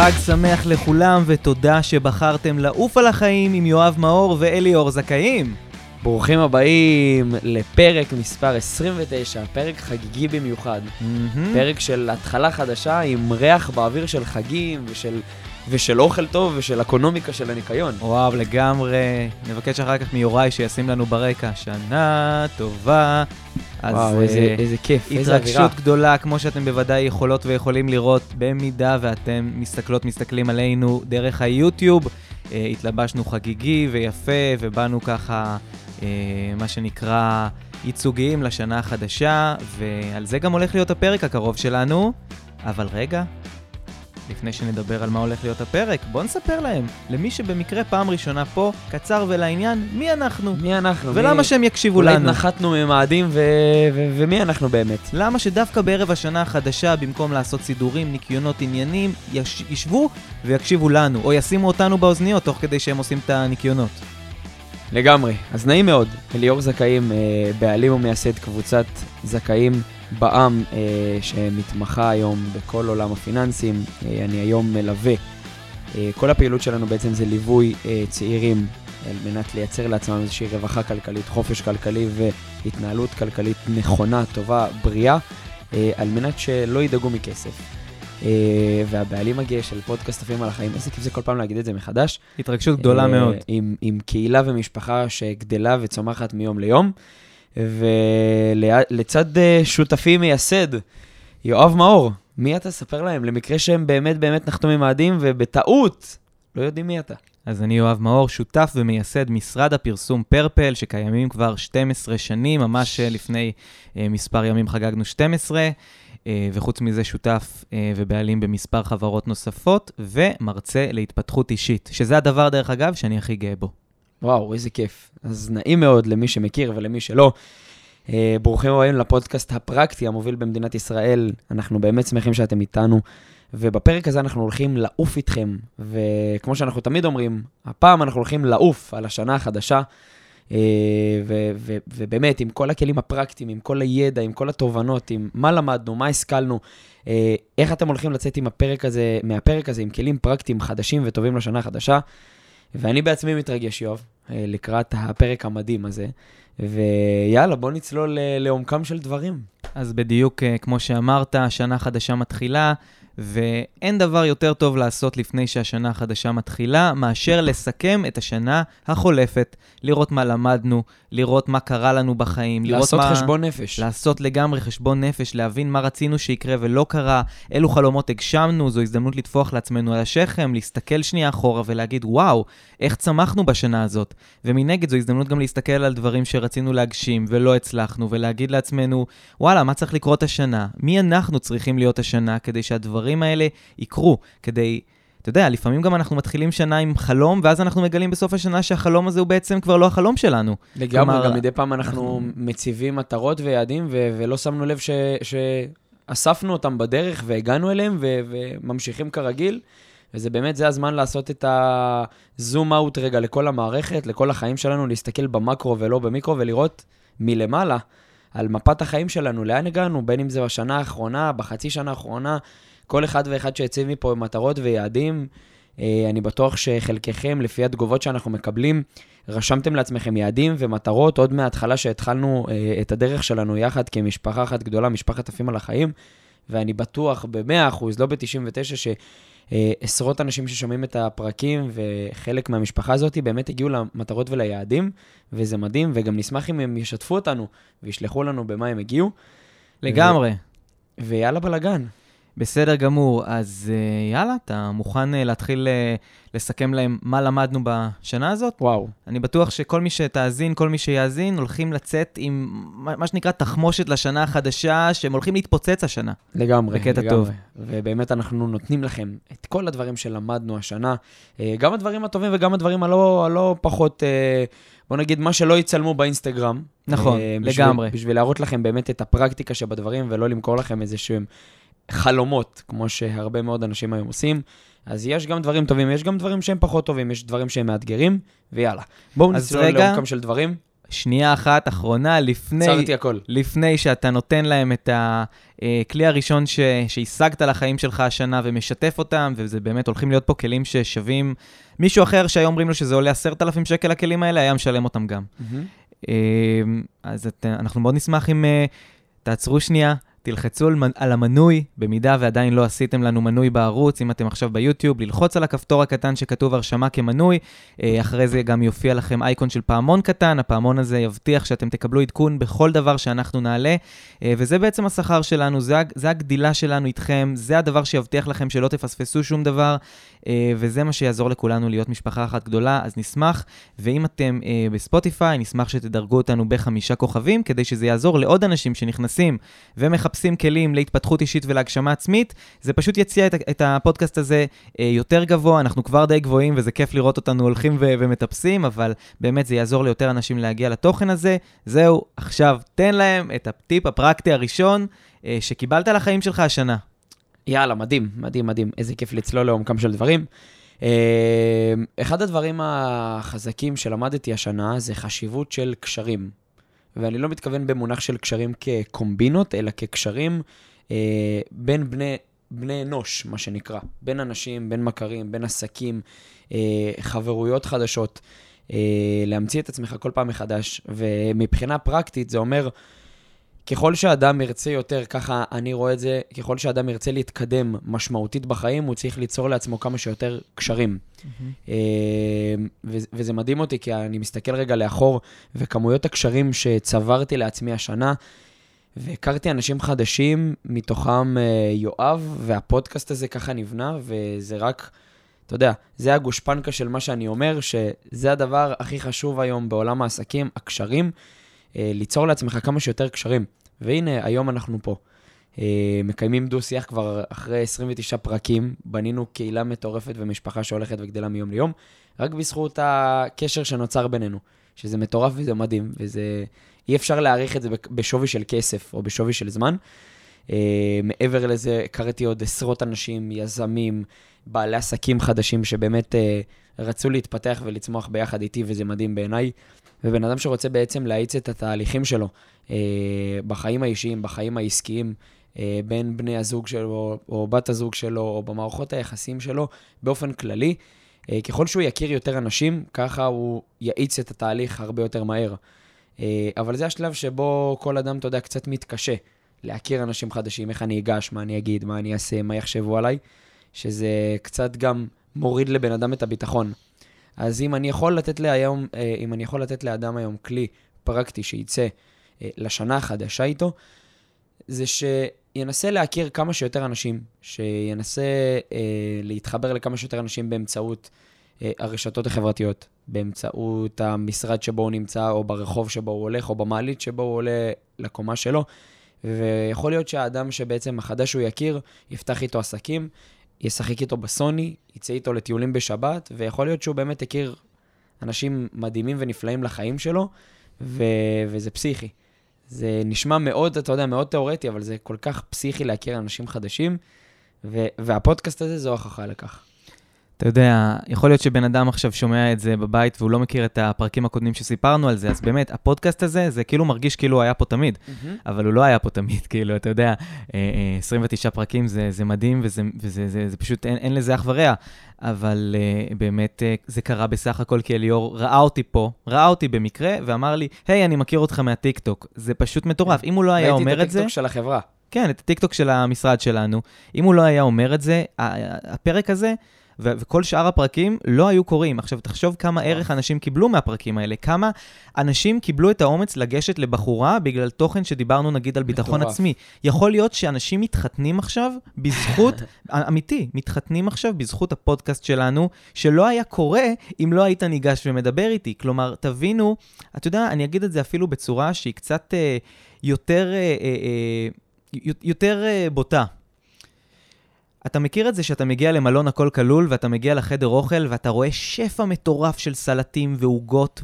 חג שמח לכולם ותודה שבחרתם לעוף על החיים עם יואב מאור ואליאור זכאים. ברוכים הבאים לפרק מספר 29, פרק חגיגי במיוחד. מהמם. פרק של התחלה חדשה עם ריח באוויר של חגים ושל, ושל אוכל טוב ושל אקונומיקה של הניקיון. וואו, לגמרי. נבקש אחר כך מיוראי שישים לנו ברקע שנה טובה. אז וואו, אה, איזה, איזה כיף, איזה אווירה. התרגשות גדולה, כמו שאתם בוודאי יכולות ויכולים לראות, במידה ואתם מסתכלות, מסתכלים עלינו דרך היוטיוב. אה, התלבשנו חגיגי ויפה, ובאנו ככה, אה, מה שנקרא, ייצוגיים לשנה החדשה, ועל זה גם הולך להיות הפרק הקרוב שלנו. אבל רגע, לפני שנדבר על מה הולך להיות הפרק, בואו נספר להם, למי שבמקרה פעם ראשונה פה, קצר ולעניין, מי אנחנו? מי אנחנו? ולמה מי... שהם יקשיבו אולי לנו? נחתנו ממאדים ו... ו... ומי אנחנו באמת? למה שדווקא בערב השנה החדשה, במקום לעשות סידורים, ניקיונות, עניינים, יש... ישבו ויקשיבו לנו, או ישימו אותנו באוזניות תוך כדי שהם עושים את הניקיונות. לגמרי. אז נעים מאוד, אליאור זכאים, אה, בעלים ומייסד קבוצת זכאים בע"מ, אה, שמתמחה היום בכל עולם הפיננסים. אה, אני היום מלווה. כל הפעילות שלנו בעצם זה ליווי צעירים על מנת לייצר לעצמם איזושהי רווחה כלכלית, חופש כלכלי והתנהלות כלכלית נכונה, טובה, בריאה, אה, על מנת שלא ידאגו מכסף. אה, והבעלים הגאה של פודקאסט עפים על החיים, איזה כיף זה כל פעם להגיד את זה מחדש. התרגשות גדולה אה, מאוד. עם, עם קהילה ומשפחה שגדלה וצומחת מיום ליום, ולצד אה, שותפי מייסד, יואב מאור, מי אתה? ספר להם, למקרה שהם באמת באמת נחתו ממאדים, ובטעות לא יודעים מי אתה. אז אני יואב מאור, שותף ומייסד משרד הפרסום פרפל, שקיימים כבר 12 שנים, ממש לפני אה, מספר ימים חגגנו 12, אה, וחוץ מזה שותף אה, ובעלים במספר חברות נוספות, ומרצה להתפתחות אישית, שזה הדבר, דרך אגב, שאני הכי גאה בו. וואו, איזה כיף. אז נעים מאוד למי שמכיר ולמי שלא. אה, ברוכים הבאים לפודקאסט הפרקטי המוביל במדינת ישראל. אנחנו באמת שמחים שאתם איתנו. ובפרק הזה אנחנו הולכים לעוף איתכם, וכמו שאנחנו תמיד אומרים, הפעם אנחנו הולכים לעוף על השנה החדשה, אה, ו- ו- ובאמת, עם כל הכלים הפרקטיים, עם כל הידע, עם כל התובנות, עם מה למדנו, מה השכלנו, אה, איך אתם הולכים לצאת עם הפרק הזה, מהפרק הזה, עם כלים פרקטיים חדשים וטובים לשנה החדשה. ואני בעצמי מתרגש, יואב, אה, לקראת הפרק המדהים הזה. ויאללה, בוא נצלול אה, לעומקם של דברים. אז בדיוק אה, כמו שאמרת, השנה החדשה מתחילה, ואין דבר יותר טוב לעשות לפני שהשנה החדשה מתחילה, מאשר לסכם את השנה החולפת, לראות מה למדנו, לראות מה קרה לנו בחיים, לראות לעשות מה... חשבון נפש. לעשות לגמרי חשבון נפש, להבין מה רצינו שיקרה ולא קרה, אילו חלומות הגשמנו, זו הזדמנות לטפוח לעצמנו על השכם, להסתכל שנייה אחורה ולהגיד, וואו, איך צמחנו בשנה הזאת. ומנגד זו הזדמנות גם להסתכל על דברים שרצינו להגשים ולא הצלחנו, ולהגיד לעצמנו, וואלה, מה צריך לקרות השנה? מי אנחנו צריכים להיות השנה כדי שהדברים האלה יקרו? כדי... אתה יודע, לפעמים גם אנחנו מתחילים שנה עם חלום, ואז אנחנו מגלים בסוף השנה שהחלום הזה הוא בעצם כבר לא החלום שלנו. לגמרי, כלומר, גם מדי פעם אנחנו אנחנו- מציבים מטרות ויעדים, ו- ולא שמנו לב ש- שאספנו אותם בדרך והגענו אליהם, ו- וממשיכים כרגיל. וזה באמת, זה הזמן לעשות את הזום אאוט רגע לכל המערכת, לכל החיים שלנו, להסתכל במקרו ולא במיקרו, ולראות מלמעלה על מפת החיים שלנו, לאן הגענו, בין אם זה בשנה האחרונה, בחצי שנה האחרונה, כל אחד ואחד שהציב מפה מטרות ויעדים. אה, אני בטוח שחלקכם, לפי התגובות שאנחנו מקבלים, רשמתם לעצמכם יעדים ומטרות עוד מההתחלה שהתחלנו אה, את הדרך שלנו יחד כמשפחה אחת גדולה, משפחת עפים על החיים, ואני בטוח ב-100%, לא ב-99%, שעשרות אנשים ששומעים את הפרקים וחלק מהמשפחה הזאת באמת הגיעו למטרות וליעדים, וזה מדהים, וגם נשמח אם הם ישתפו אותנו וישלחו לנו במה הם הגיעו, לגמרי. ויאללה בלאגן. בסדר גמור, אז uh, יאללה, אתה מוכן uh, להתחיל uh, לסכם להם מה למדנו בשנה הזאת? וואו. אני בטוח שכל מי שתאזין, כל מי שיאזין, הולכים לצאת עם מה שנקרא תחמושת לשנה החדשה, שהם הולכים להתפוצץ השנה. לגמרי, בקטע לגמרי. טוב. ובאמת אנחנו נותנים לכם את כל הדברים שלמדנו השנה, גם הדברים הטובים וגם הדברים הלא, הלא פחות, בוא נגיד, מה שלא יצלמו באינסטגרם. נכון, בשביל, לגמרי. בשביל להראות לכם באמת את הפרקטיקה שבדברים, ולא למכור לכם איזה שהם חלומות, כמו שהרבה מאוד אנשים היום עושים. אז יש גם דברים טובים, יש גם דברים שהם פחות טובים, יש דברים שהם מאתגרים, ויאללה. בואו אז נצלול רגע, לעומקם של דברים. שנייה אחת אחרונה לפני, עצרתי הכל. לפני שאתה נותן להם את הכלי הראשון ש, שהשגת לחיים שלך השנה ומשתף אותם, וזה באמת הולכים להיות פה כלים ששווים... מישהו אחר שהיו אומרים לו שזה עולה עשרת אלפים שקל הכלים האלה, היה משלם אותם גם. אמ, אז את, אנחנו מאוד נשמח אם אה, תעצרו שנייה, תלחצו על, על המנוי, במידה ועדיין לא עשיתם לנו מנוי בערוץ, אם אתם עכשיו ביוטיוב, ללחוץ על הכפתור הקטן שכתוב הרשמה כמנוי, אה, אחרי זה גם יופיע לכם אייקון של פעמון קטן, הפעמון הזה יבטיח שאתם תקבלו עדכון בכל דבר שאנחנו נעלה, אה, וזה בעצם השכר שלנו, זה, זה הגדילה שלנו איתכם, זה הדבר שיבטיח לכם שלא תפספסו שום דבר, וזה מה שיעזור לכולנו להיות משפחה אחת גדולה, אז נשמח ואם אתם אה, בספוטיפיי, נשמח שתדרגו אותנו בחמישה כוכבים, כדי שזה יעזור לעוד אנשים שנכנסים ומחפשים כלים להתפתחות אישית ולהגשמה עצמית. זה פשוט יציע את, את הפודקאסט הזה אה, יותר גבוה, אנחנו כבר די גבוהים וזה כיף לראות אותנו הולכים ומטפסים, אבל באמת זה יעזור ליותר אנשים להגיע לתוכן הזה. זהו, עכשיו תן להם את הטיפ הפרקטי הראשון אה, שקיבלת לחיים שלך השנה. יאללה, מדהים, מדהים, מדהים. איזה כיף לצלול לעומקם של דברים. אה, אחד הדברים החזקים שלמדתי השנה זה חשיבות של קשרים. ואני לא מתכוון במונח של קשרים כקומבינות, אלא כקשרים אה, בין בני, בני אנוש, מה שנקרא. בין אנשים, בין מכרים, בין עסקים, אה, חברויות חדשות. אה, להמציא את עצמך כל פעם מחדש. ומבחינה פרקטית זה אומר... ככל שאדם ירצה יותר, ככה אני רואה את זה, ככל שאדם ירצה להתקדם משמעותית בחיים, הוא צריך ליצור לעצמו כמה שיותר קשרים. אה, ו- וזה מדהים אותי, כי אני מסתכל רגע לאחור, וכמויות הקשרים שצברתי לעצמי השנה, והכרתי אנשים חדשים, מתוכם אה, יואב, והפודקאסט הזה ככה נבנה, וזה רק, אתה יודע, זה הגושפנקה של מה שאני אומר, שזה הדבר הכי חשוב היום בעולם העסקים, הקשרים. אה, ליצור לעצמך כמה שיותר קשרים. והנה, היום אנחנו פה. אה, מקיימים דו-שיח כבר אחרי 29 פרקים, בנינו קהילה מטורפת ומשפחה שהולכת וגדלה מיום ליום, רק בזכות הקשר שנוצר בינינו, שזה מטורף וזה מדהים, וזה... אי אפשר להעריך את זה בשווי של כסף או בשווי של זמן. אה, מעבר לזה, הכרתי עוד עשרות אנשים, יזמים, בעלי עסקים חדשים שבאמת רצו להתפתח ולצמוח ביחד איתי, וזה מדהים בעיניי. ובן אדם שרוצה בעצם להאיץ את התהליכים שלו אה, בחיים האישיים, בחיים העסקיים, אה, בין בני הזוג שלו או בת הזוג שלו, או במערכות היחסים שלו, באופן כללי, אה, ככל שהוא יכיר יותר אנשים, ככה הוא יאיץ את התהליך הרבה יותר מהר. אה, אבל זה השלב שבו כל אדם, אתה יודע, קצת מתקשה להכיר אנשים חדשים, איך אני אגש, מה אני אגיד, מה אני אעשה, מה יחשבו עליי, שזה קצת גם מוריד לבן אדם את הביטחון. אז אם אני יכול לתת להיום, אה, אם אני יכול לתת לאדם היום כלי פרקטי שייצא אה, לשנה החדשה איתו, זה שינסה להכיר כמה שיותר אנשים, שינסה אה, להתחבר לכמה שיותר אנשים באמצעות אה, הרשתות החברתיות, באמצעות המשרד שבו הוא נמצא, או ברחוב שבו הוא הולך, או במעלית שבו הוא עולה לקומה שלו. ויכול להיות שהאדם שבעצם החדש שהוא יכיר, יפתח איתו עסקים, ישחק איתו בסוני, יצא איתו לטיולים בשבת, ויכול להיות שהוא באמת הכיר אנשים מדהימים ונפלאים לחיים שלו, ו... וזה פסיכי. זה נשמע מאוד, אתה יודע, מאוד תיאורטי, אבל זה כל כך פסיכי להכיר אנשים חדשים, ו... והפודקאסט הזה זו הוכחה לכך. אתה יודע, יכול להיות שבן אדם עכשיו שומע את זה בבית והוא לא מכיר את הפרקים הקודמים שסיפרנו על זה, אז באמת, הפודקאסט הזה, זה כאילו מרגיש כאילו הוא היה פה תמיד, אבל הוא לא היה פה תמיד, כאילו, אתה יודע, אה, אה, 29 פרקים זה, זה מדהים וזה, וזה זה, זה פשוט, אין, אין לזה אח ורע, אבל uh, באמת זה קרה בסך הכל כי אליאור ראה אותי פה, ראה אותי במקרה, ואמר לי, היי, אני מכיר אותך מהטיקטוק. זה פשוט מטורף. אם הוא לא היה אומר את זה... ראיתי את הטיקטוק של החברה. כן, את הטיקטוק של המשרד שלנו. אם הוא לא היה אומר את זה, הפרק הזה, ו- וכל שאר הפרקים לא היו קורים. עכשיו, תחשוב כמה ערך אנשים קיבלו מהפרקים האלה, כמה אנשים קיבלו את האומץ לגשת לבחורה בגלל תוכן שדיברנו נגיד על ביטחון מטורף. עצמי. יכול להיות שאנשים מתחתנים עכשיו בזכות, אמיתי, מתחתנים עכשיו בזכות הפודקאסט שלנו, שלא היה קורה אם לא היית ניגש ומדבר איתי. כלומר, תבינו, אתה יודע, אני אגיד את זה אפילו בצורה שהיא קצת אה, יותר... אה, אה, אה, יותר אה, בוטה. אתה מכיר את זה שאתה מגיע למלון הכל כלול, ואתה מגיע לחדר אוכל, ואתה רואה שפע מטורף של סלטים ועוגות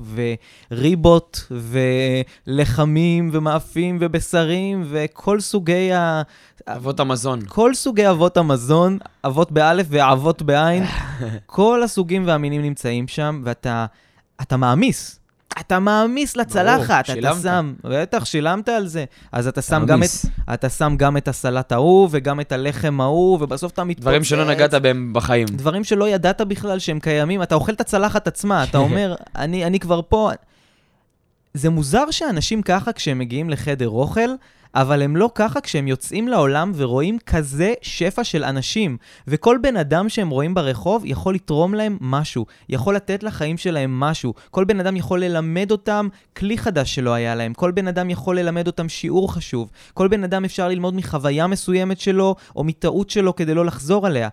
וריבות ולחמים ומאפים ובשרים וכל סוגי ה... אבות המזון. כל סוגי אבות המזון, אבות באלף ואבות בעין, כל הסוגים והמינים נמצאים שם, ואתה אתה מעמיס. אתה מעמיס לצלחת, אתה שילמת. שם, בטח, שילמת על זה. אז אתה שם, גם את. אתה שם גם את הסלט ההוא, וגם את הלחם ההוא, ובסוף אתה מתפוצץ. דברים שלא נגעת בהם בחיים. דברים שלא ידעת בכלל שהם קיימים. אתה אוכל את הצלחת עצמה, אתה אומר, אני, אני כבר פה. זה מוזר שאנשים ככה כשהם מגיעים לחדר אוכל, אבל הם לא ככה כשהם יוצאים לעולם ורואים כזה שפע של אנשים. וכל בן אדם שהם רואים ברחוב יכול לתרום להם משהו, יכול לתת לחיים שלהם משהו. כל בן אדם יכול ללמד אותם כלי חדש שלא היה להם. כל בן אדם יכול ללמד אותם שיעור חשוב. כל בן אדם אפשר ללמוד מחוויה מסוימת שלו, או מטעות שלו כדי לא לחזור עליה.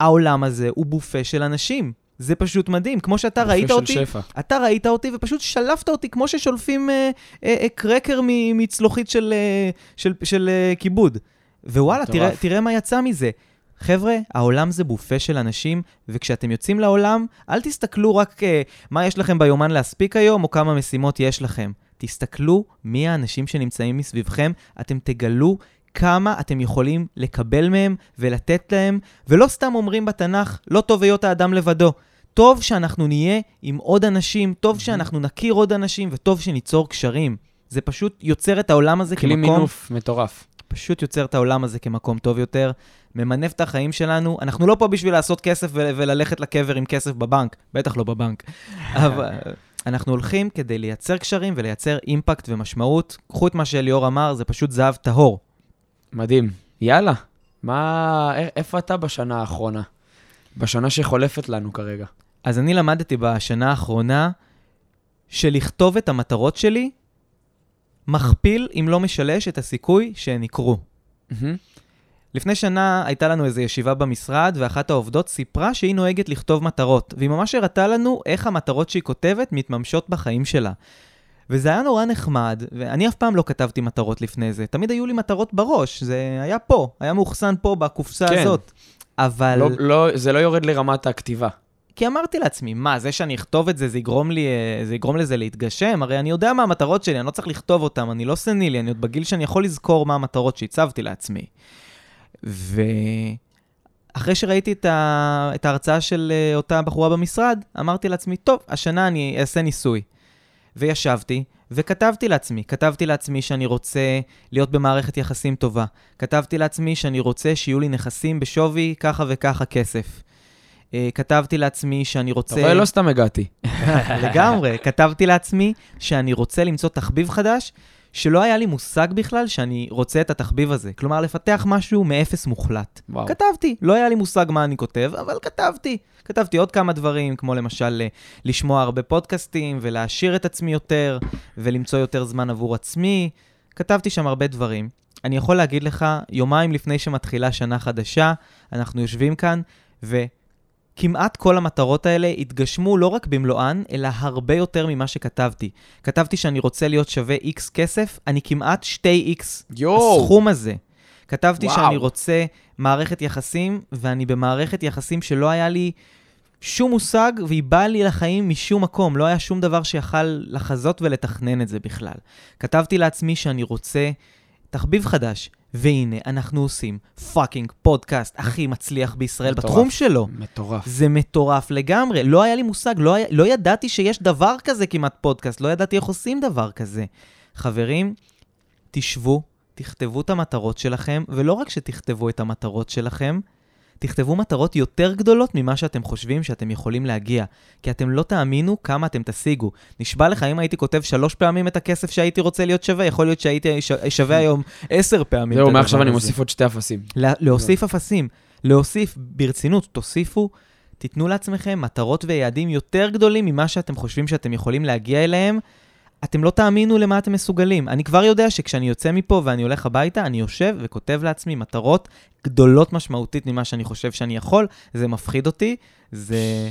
העולם הזה הוא בופה של אנשים. זה פשוט מדהים. כמו שאתה ראית אותי, שפע. אתה ראית אותי ופשוט שלפת אותי כמו ששולפים אה, אה, אה, קרקר מצלוחית של, אה, של, של אה, כיבוד. ווואלה. תראה, תראה מה יצא מזה. חבר'ה, העולם זה בופה של אנשים, וכשאתם יוצאים לעולם, אל תסתכלו רק אה, מה יש לכם ביומן להספיק היום, או כמה משימות יש לכם. תסתכלו מי האנשים שנמצאים מסביבכם, אתם תגלו כמה אתם יכולים לקבל מהם ולתת להם, ולא סתם אומרים בתנ"ך, לא טוב היות האדם לבדו. טוב שאנחנו נהיה עם עוד אנשים, טוב שאנחנו נכיר עוד אנשים, וטוב שניצור קשרים. זה פשוט יוצר את העולם הזה כלי כמקום... מינוף מטורף. פשוט יוצר את העולם הזה כמקום טוב יותר, ממנף את החיים שלנו. אנחנו לא פה בשביל לעשות כסף ול- וללכת לקבר עם כסף בבנק, בטח לא בבנק. אבל אנחנו הולכים כדי לייצר קשרים ולייצר אימפקט ומשמעות. קחו את מה שאליאור אמר, זה פשוט זהב טהור. מדהים. יאללה. מה... איפה אתה בשנה האחרונה? בשנה שחולפת לנו כרגע. אז אני למדתי בשנה האחרונה שלכתוב את המטרות שלי מכפיל, אם לא משלש, את הסיכוי שהן יקרו. מהמם. לפני שנה הייתה לנו איזו ישיבה במשרד, ואחת העובדות סיפרה שהיא נוהגת לכתוב מטרות, והיא ממש הראתה לנו איך המטרות שהיא כותבת מתממשות בחיים שלה. וזה היה נורא נחמד, ואני אף פעם לא כתבתי מטרות לפני זה. תמיד היו לי מטרות בראש, זה היה פה, היה מאוחסן פה בקופסה כן. הזאת. אבל... לא, לא, זה לא יורד לרמת הכתיבה. כי אמרתי לעצמי, מה, זה שאני אכתוב את זה, זה יגרום, לי, אה, זה יגרום לזה להתגשם? הרי אני יודע מה המטרות שלי, אני לא צריך לכתוב אותן, אני לא סנילי, אני עוד בגיל שאני יכול לזכור מה המטרות שהצבתי לעצמי. ואחרי שראיתי את, ה... את ההרצאה של אה, אותה בחורה במשרד, אמרתי לעצמי, טוב, השנה אני אעשה ניסוי. וישבתי, וכתבתי לעצמי, כתבתי לעצמי שאני רוצה להיות במערכת יחסים טובה. כתבתי לעצמי שאני רוצה שיהיו לי נכסים בשווי ככה וככה כסף. אה, כתבתי לעצמי שאני אתה רוצה... רואה? לא סתם הגעתי. לגמרי. כתבתי לעצמי שאני רוצה למצוא תחביב חדש, שלא היה לי מושג בכלל שאני רוצה את התחביב הזה. כלומר, לפתח משהו מאפס מוחלט. וואו. כתבתי, לא היה לי מושג מה אני כותב, אבל כתבתי. כתבתי עוד כמה דברים, כמו למשל אה, לשמוע הרבה פודקאסטים ולהעשיר את עצמי יותר, ולמצוא יותר זמן עבור עצמי. כתבתי שם הרבה דברים. אני יכול להגיד לך, יומיים לפני שמתחילה שנה חדשה, אנחנו יושבים כאן, וכמעט כל המטרות האלה התגשמו לא רק במלואן, אלא הרבה יותר ממה שכתבתי. כתבתי שאני רוצה להיות שווה X כסף, אני כמעט 2X יואו! הסכום הזה. כתבתי וואו. שאני רוצה מערכת יחסים, ואני במערכת יחסים שלא היה לי שום מושג, והיא באה לי לחיים משום מקום. לא היה שום דבר שיכל לחזות ולתכנן את זה בכלל. כתבתי לעצמי שאני רוצה תחביב חדש, והנה, אנחנו עושים fucking פודקאסט הכי מצליח בישראל מטורף. בתחום שלו. מטורף. זה מטורף לגמרי. לא היה לי מושג, לא, היה, לא ידעתי שיש דבר כזה כמעט פודקאסט, לא ידעתי איך עושים דבר כזה. חברים, תשבו, תכתבו את המטרות שלכם, ולא רק שתכתבו את המטרות שלכם, תכתבו מטרות יותר גדולות ממה שאתם חושבים שאתם יכולים להגיע. כי אתם לא תאמינו כמה אתם תשיגו. נשבע לך, אם הייתי כותב שלוש פעמים את הכסף שהייתי רוצה להיות שווה, יכול להיות שהייתי שווה היום עשר פעמים זהו, מעכשיו אני. מוסיף עוד שתי אפסים. לה- להוסיף אפסים, להוסיף ברצינות, תוסיפו, תיתנו לעצמכם מטרות ויעדים יותר גדולים ממה שאתם חושבים שאתם יכולים להגיע אליהם. אתם לא תאמינו למה אתם מסוגלים. אני כבר יודע שכשאני יוצא מפה ואני הולך הביתה, אני יושב וכותב לעצמי מטרות גדולות משמעותית ממה שאני חושב שאני יכול. זה מפחיד אותי, זה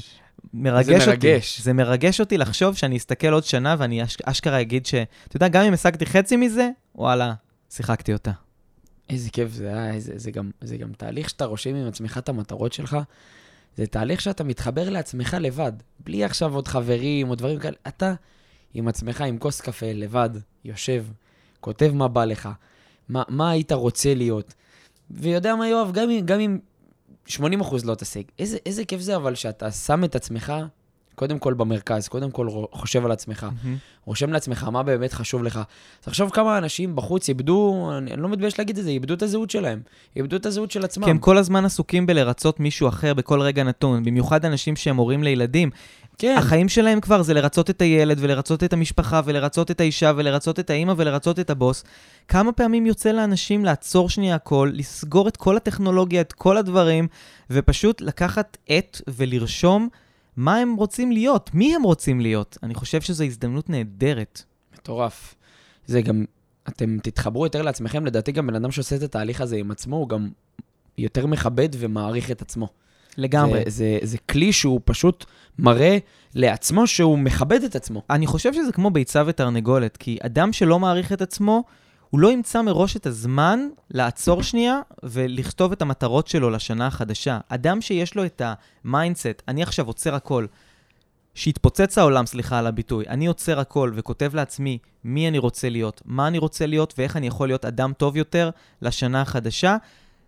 מרגש זה אותי. מרגש. זה מרגש אותי לחשוב שאני אסתכל עוד שנה ואני אש- אשכרה אגיד ש... אתה יודע, גם אם השגתי חצי מזה, וואלה, שיחקתי אותה. איזה כיף זה היה, איזה, זה, גם, זה גם תהליך שאתה רושם עם עצמך את המטרות שלך. זה תהליך שאתה מתחבר לעצמך לבד, בלי עכשיו עוד חברים או דברים כאלה. אתה עם עצמך, עם כוס קפה, לבד, יושב, כותב מה בא לך, מה, מה היית רוצה להיות. ויודע מה, יואב, גם, גם אם 80% לא תשיג, איזה, איזה כיף זה אבל שאתה שם את עצמך קודם כל במרכז, קודם כל חושב על עצמך. מהמם. רושם לעצמך מה באמת חשוב לך. תחשוב כמה אנשים בחוץ איבדו, אני, אני לא מתבייש להגיד את זה, איבדו את הזהות שלהם. איבדו את הזהות של עצמם. כי הם כל הזמן עסוקים בלרצות מישהו אחר בכל רגע נתון, במיוחד אנשים שהם הורים לילדים. כן. החיים שלהם כבר זה לרצות את הילד, ולרצות את המשפחה, ולרצות את האישה, ולרצות את האימא, ולרצות את הבוס. כמה פעמים יוצא לאנשים לעצור שנייה הכל, לסגור את כל הטכנולוגיה, את כל הדברים, ופשוט לקחת עט ולרשום מה הם רוצים להיות, מי הם רוצים להיות. אני חושב שזו הזדמנות נהדרת. מטורף. זה גם, אתם תתחברו יותר לעצמכם, לדעתי גם בן אדם שעושה את התהליך הזה עם עצמו, הוא גם יותר מכבד ומעריך את עצמו. לגמרי. זה, זה, זה כלי שהוא פשוט מראה לעצמו שהוא מכבד את עצמו. אני חושב שזה כמו ביצה ותרנגולת, כי אדם שלא מעריך את עצמו, הוא לא ימצא מראש את הזמן לעצור שנייה ולכתוב את המטרות שלו לשנה החדשה. אדם שיש לו את ה mindset, אני עכשיו עוצר הכל, שהתפוצץ העולם, סליחה על הביטוי, אני עוצר הכל וכותב לעצמי מי אני רוצה להיות, מה אני רוצה להיות ואיך אני יכול להיות אדם טוב יותר לשנה החדשה,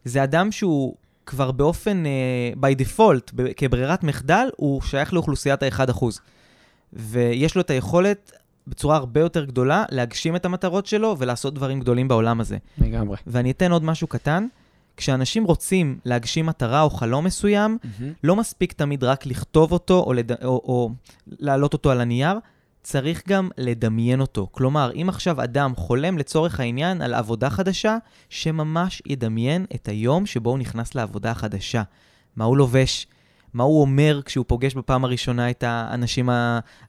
זה אדם שהוא כבר באופן, uh, by default, כברירת מחדל, הוא שייך לאוכלוסיית ה-1%. ויש לו את היכולת בצורה הרבה יותר גדולה להגשים את המטרות שלו ולעשות דברים גדולים בעולם הזה. לגמרי. ואני אתן עוד משהו קטן. כשאנשים רוצים להגשים מטרה או חלום מסוים, לא מספיק תמיד רק לכתוב אותו או, לד... או, או להעלות אותו על הנייר, צריך גם לדמיין אותו. כלומר, אם עכשיו אדם חולם לצורך העניין על עבודה חדשה, שממש ידמיין את היום שבו הוא נכנס לעבודה החדשה. מה הוא לובש, מה הוא אומר כשהוא פוגש בפעם הראשונה את האנשים,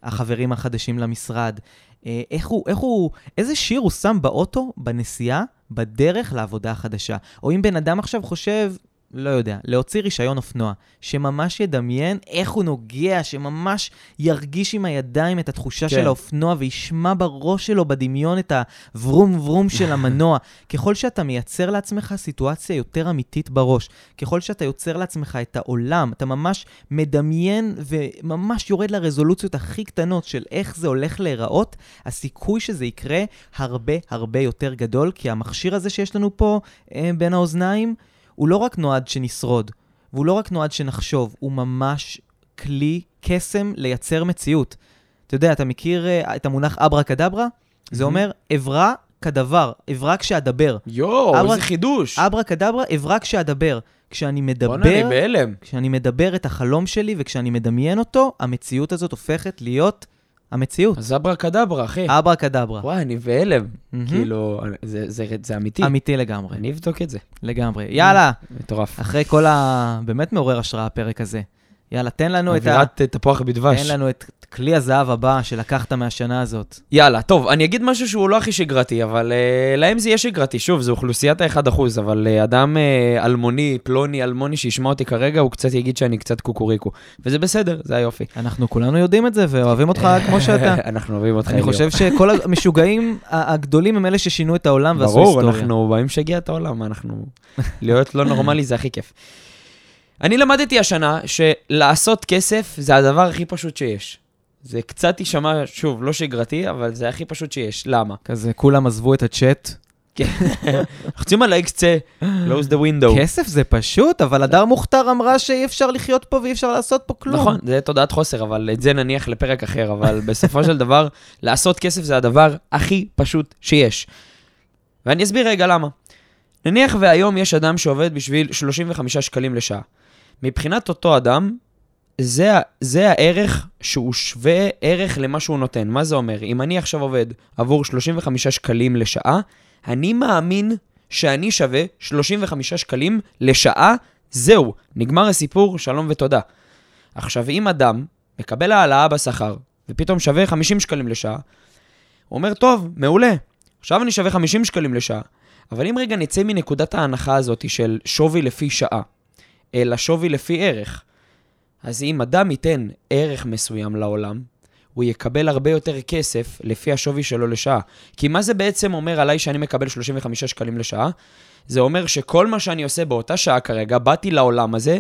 החברים החדשים למשרד, אה, איך הוא, איך הוא, איזה שיר הוא שם באוטו, בנסיעה, בדרך לעבודה החדשה. או אם בן אדם עכשיו חושב, לא יודע, להוציא רישיון אופנוע, שממש ידמיין איך הוא נוגע, שממש ירגיש עם הידיים את התחושה כן. של האופנוע וישמע בראש שלו בדמיון את הוורום ורום של המנוע. ככל שאתה מייצר לעצמך סיטואציה יותר אמיתית בראש, ככל שאתה יוצר לעצמך את העולם, אתה ממש מדמיין וממש יורד לרזולוציות הכי קטנות של איך זה הולך להיראות, הסיכוי שזה יקרה הרבה הרבה יותר גדול, כי המכשיר הזה שיש לנו פה אה, בין האוזניים, הוא לא רק נועד שנשרוד, והוא לא רק נועד שנחשוב, הוא ממש כלי קסם לייצר מציאות. אתה יודע, אתה מכיר אה, את המונח אברה קדברה? זה אומר, אברא כדבר, אברא כשאדבר. יואו, אברה- איזה חידוש. אברה קדברה, אברא כשאדבר. כשאני בוא'נה, אני מדבר, בהלם. כשאני מדבר את החלום שלי וכשאני מדמיין אותו, המציאות הזאת הופכת להיות המציאות. אז אברה קדברה, אחי. אברה קדברה. וואי, אני בהלם. כאילו, זה- זה זה אמיתי. אמיתי לגמרי, אני אבדוק את זה. לגמרי. יאללה, מטורף. אחרי כל ה... באמת מעורר השראה הפרק הזה. יאללה, תן לנו את ה... אווירת אה, תפוח בדבש. תן לנו את כלי הזהב הבא שלקחת מהשנה הזאת. יאללה, טוב, אני אגיד משהו שהוא לא הכי שגרתי, אבל uh, להם זה יהיה שגרתי. שוב, זו אוכלוסיית ה-1%, אבל uh, אדם uh, אלמוני, פלוני, אלמוני שישמע אותי כרגע, הוא קצת יגיד שאני קצת קוקוריקו. וזה בסדר, זה היופי. אנחנו כולנו יודעים את זה ואוהבים אותך כמו שאתה. אנחנו אוהבים אותך, אני. חושב שכל המשוגעים הגדולים הם אלה ששינו את העולם ועשו ברור, היסטוריה. אנחנו באים לשגע את העולם, אנחנו... להיות לא נורמלי זה הכי כיף. אני למדתי השנה שלעשות כסף זה הדבר הכי פשוט שיש. זה קצת יישמע, שוב, לא שגרתי, אבל זה הכי פשוט שיש. למה? כזה, כולם עזבו את הצ'אט. לוחצים על ה-XC, close the window. כסף זה פשוט, אבל הדר מוכתר אמרה שאי אפשר לחיות פה ואי אפשר לעשות פה כלום. נכון, זה תודעת חוסר, אבל את זה נניח לפרק אחר, אבל בסופו של דבר, לעשות כסף זה הדבר הכי פשוט שיש. ואני אסביר רגע למה. נניח והיום יש אדם שעובד בשביל 35 שקלים לשעה. מבחינת אותו אדם, זה, זה הערך שהוא שווה ערך למה שהוא נותן. מה זה אומר? אם אני עכשיו עובד עבור 35 שקלים לשעה, אני מאמין שאני שווה 35 שקלים לשעה, זהו, נגמר הסיפור, שלום ותודה. עכשיו, אם אדם מקבל העלאה בשכר, ופתאום שווה 50 שקלים לשעה, הוא אומר, טוב, מעולה, עכשיו אני שווה 50 שקלים לשעה. אבל אם רגע נצא מנקודת ההנחה הזאת של שווי לפי שעה, אלא שווי לפי ערך, אז אם אדם ייתן ערך מסוים לעולם, הוא יקבל הרבה יותר כסף לפי השווי שלו לשעה. כי מה זה בעצם אומר עליי שאני מקבל 35 שקלים לשעה? זה אומר שכל מה שאני עושה באותה שעה כרגע, באתי לעולם הזה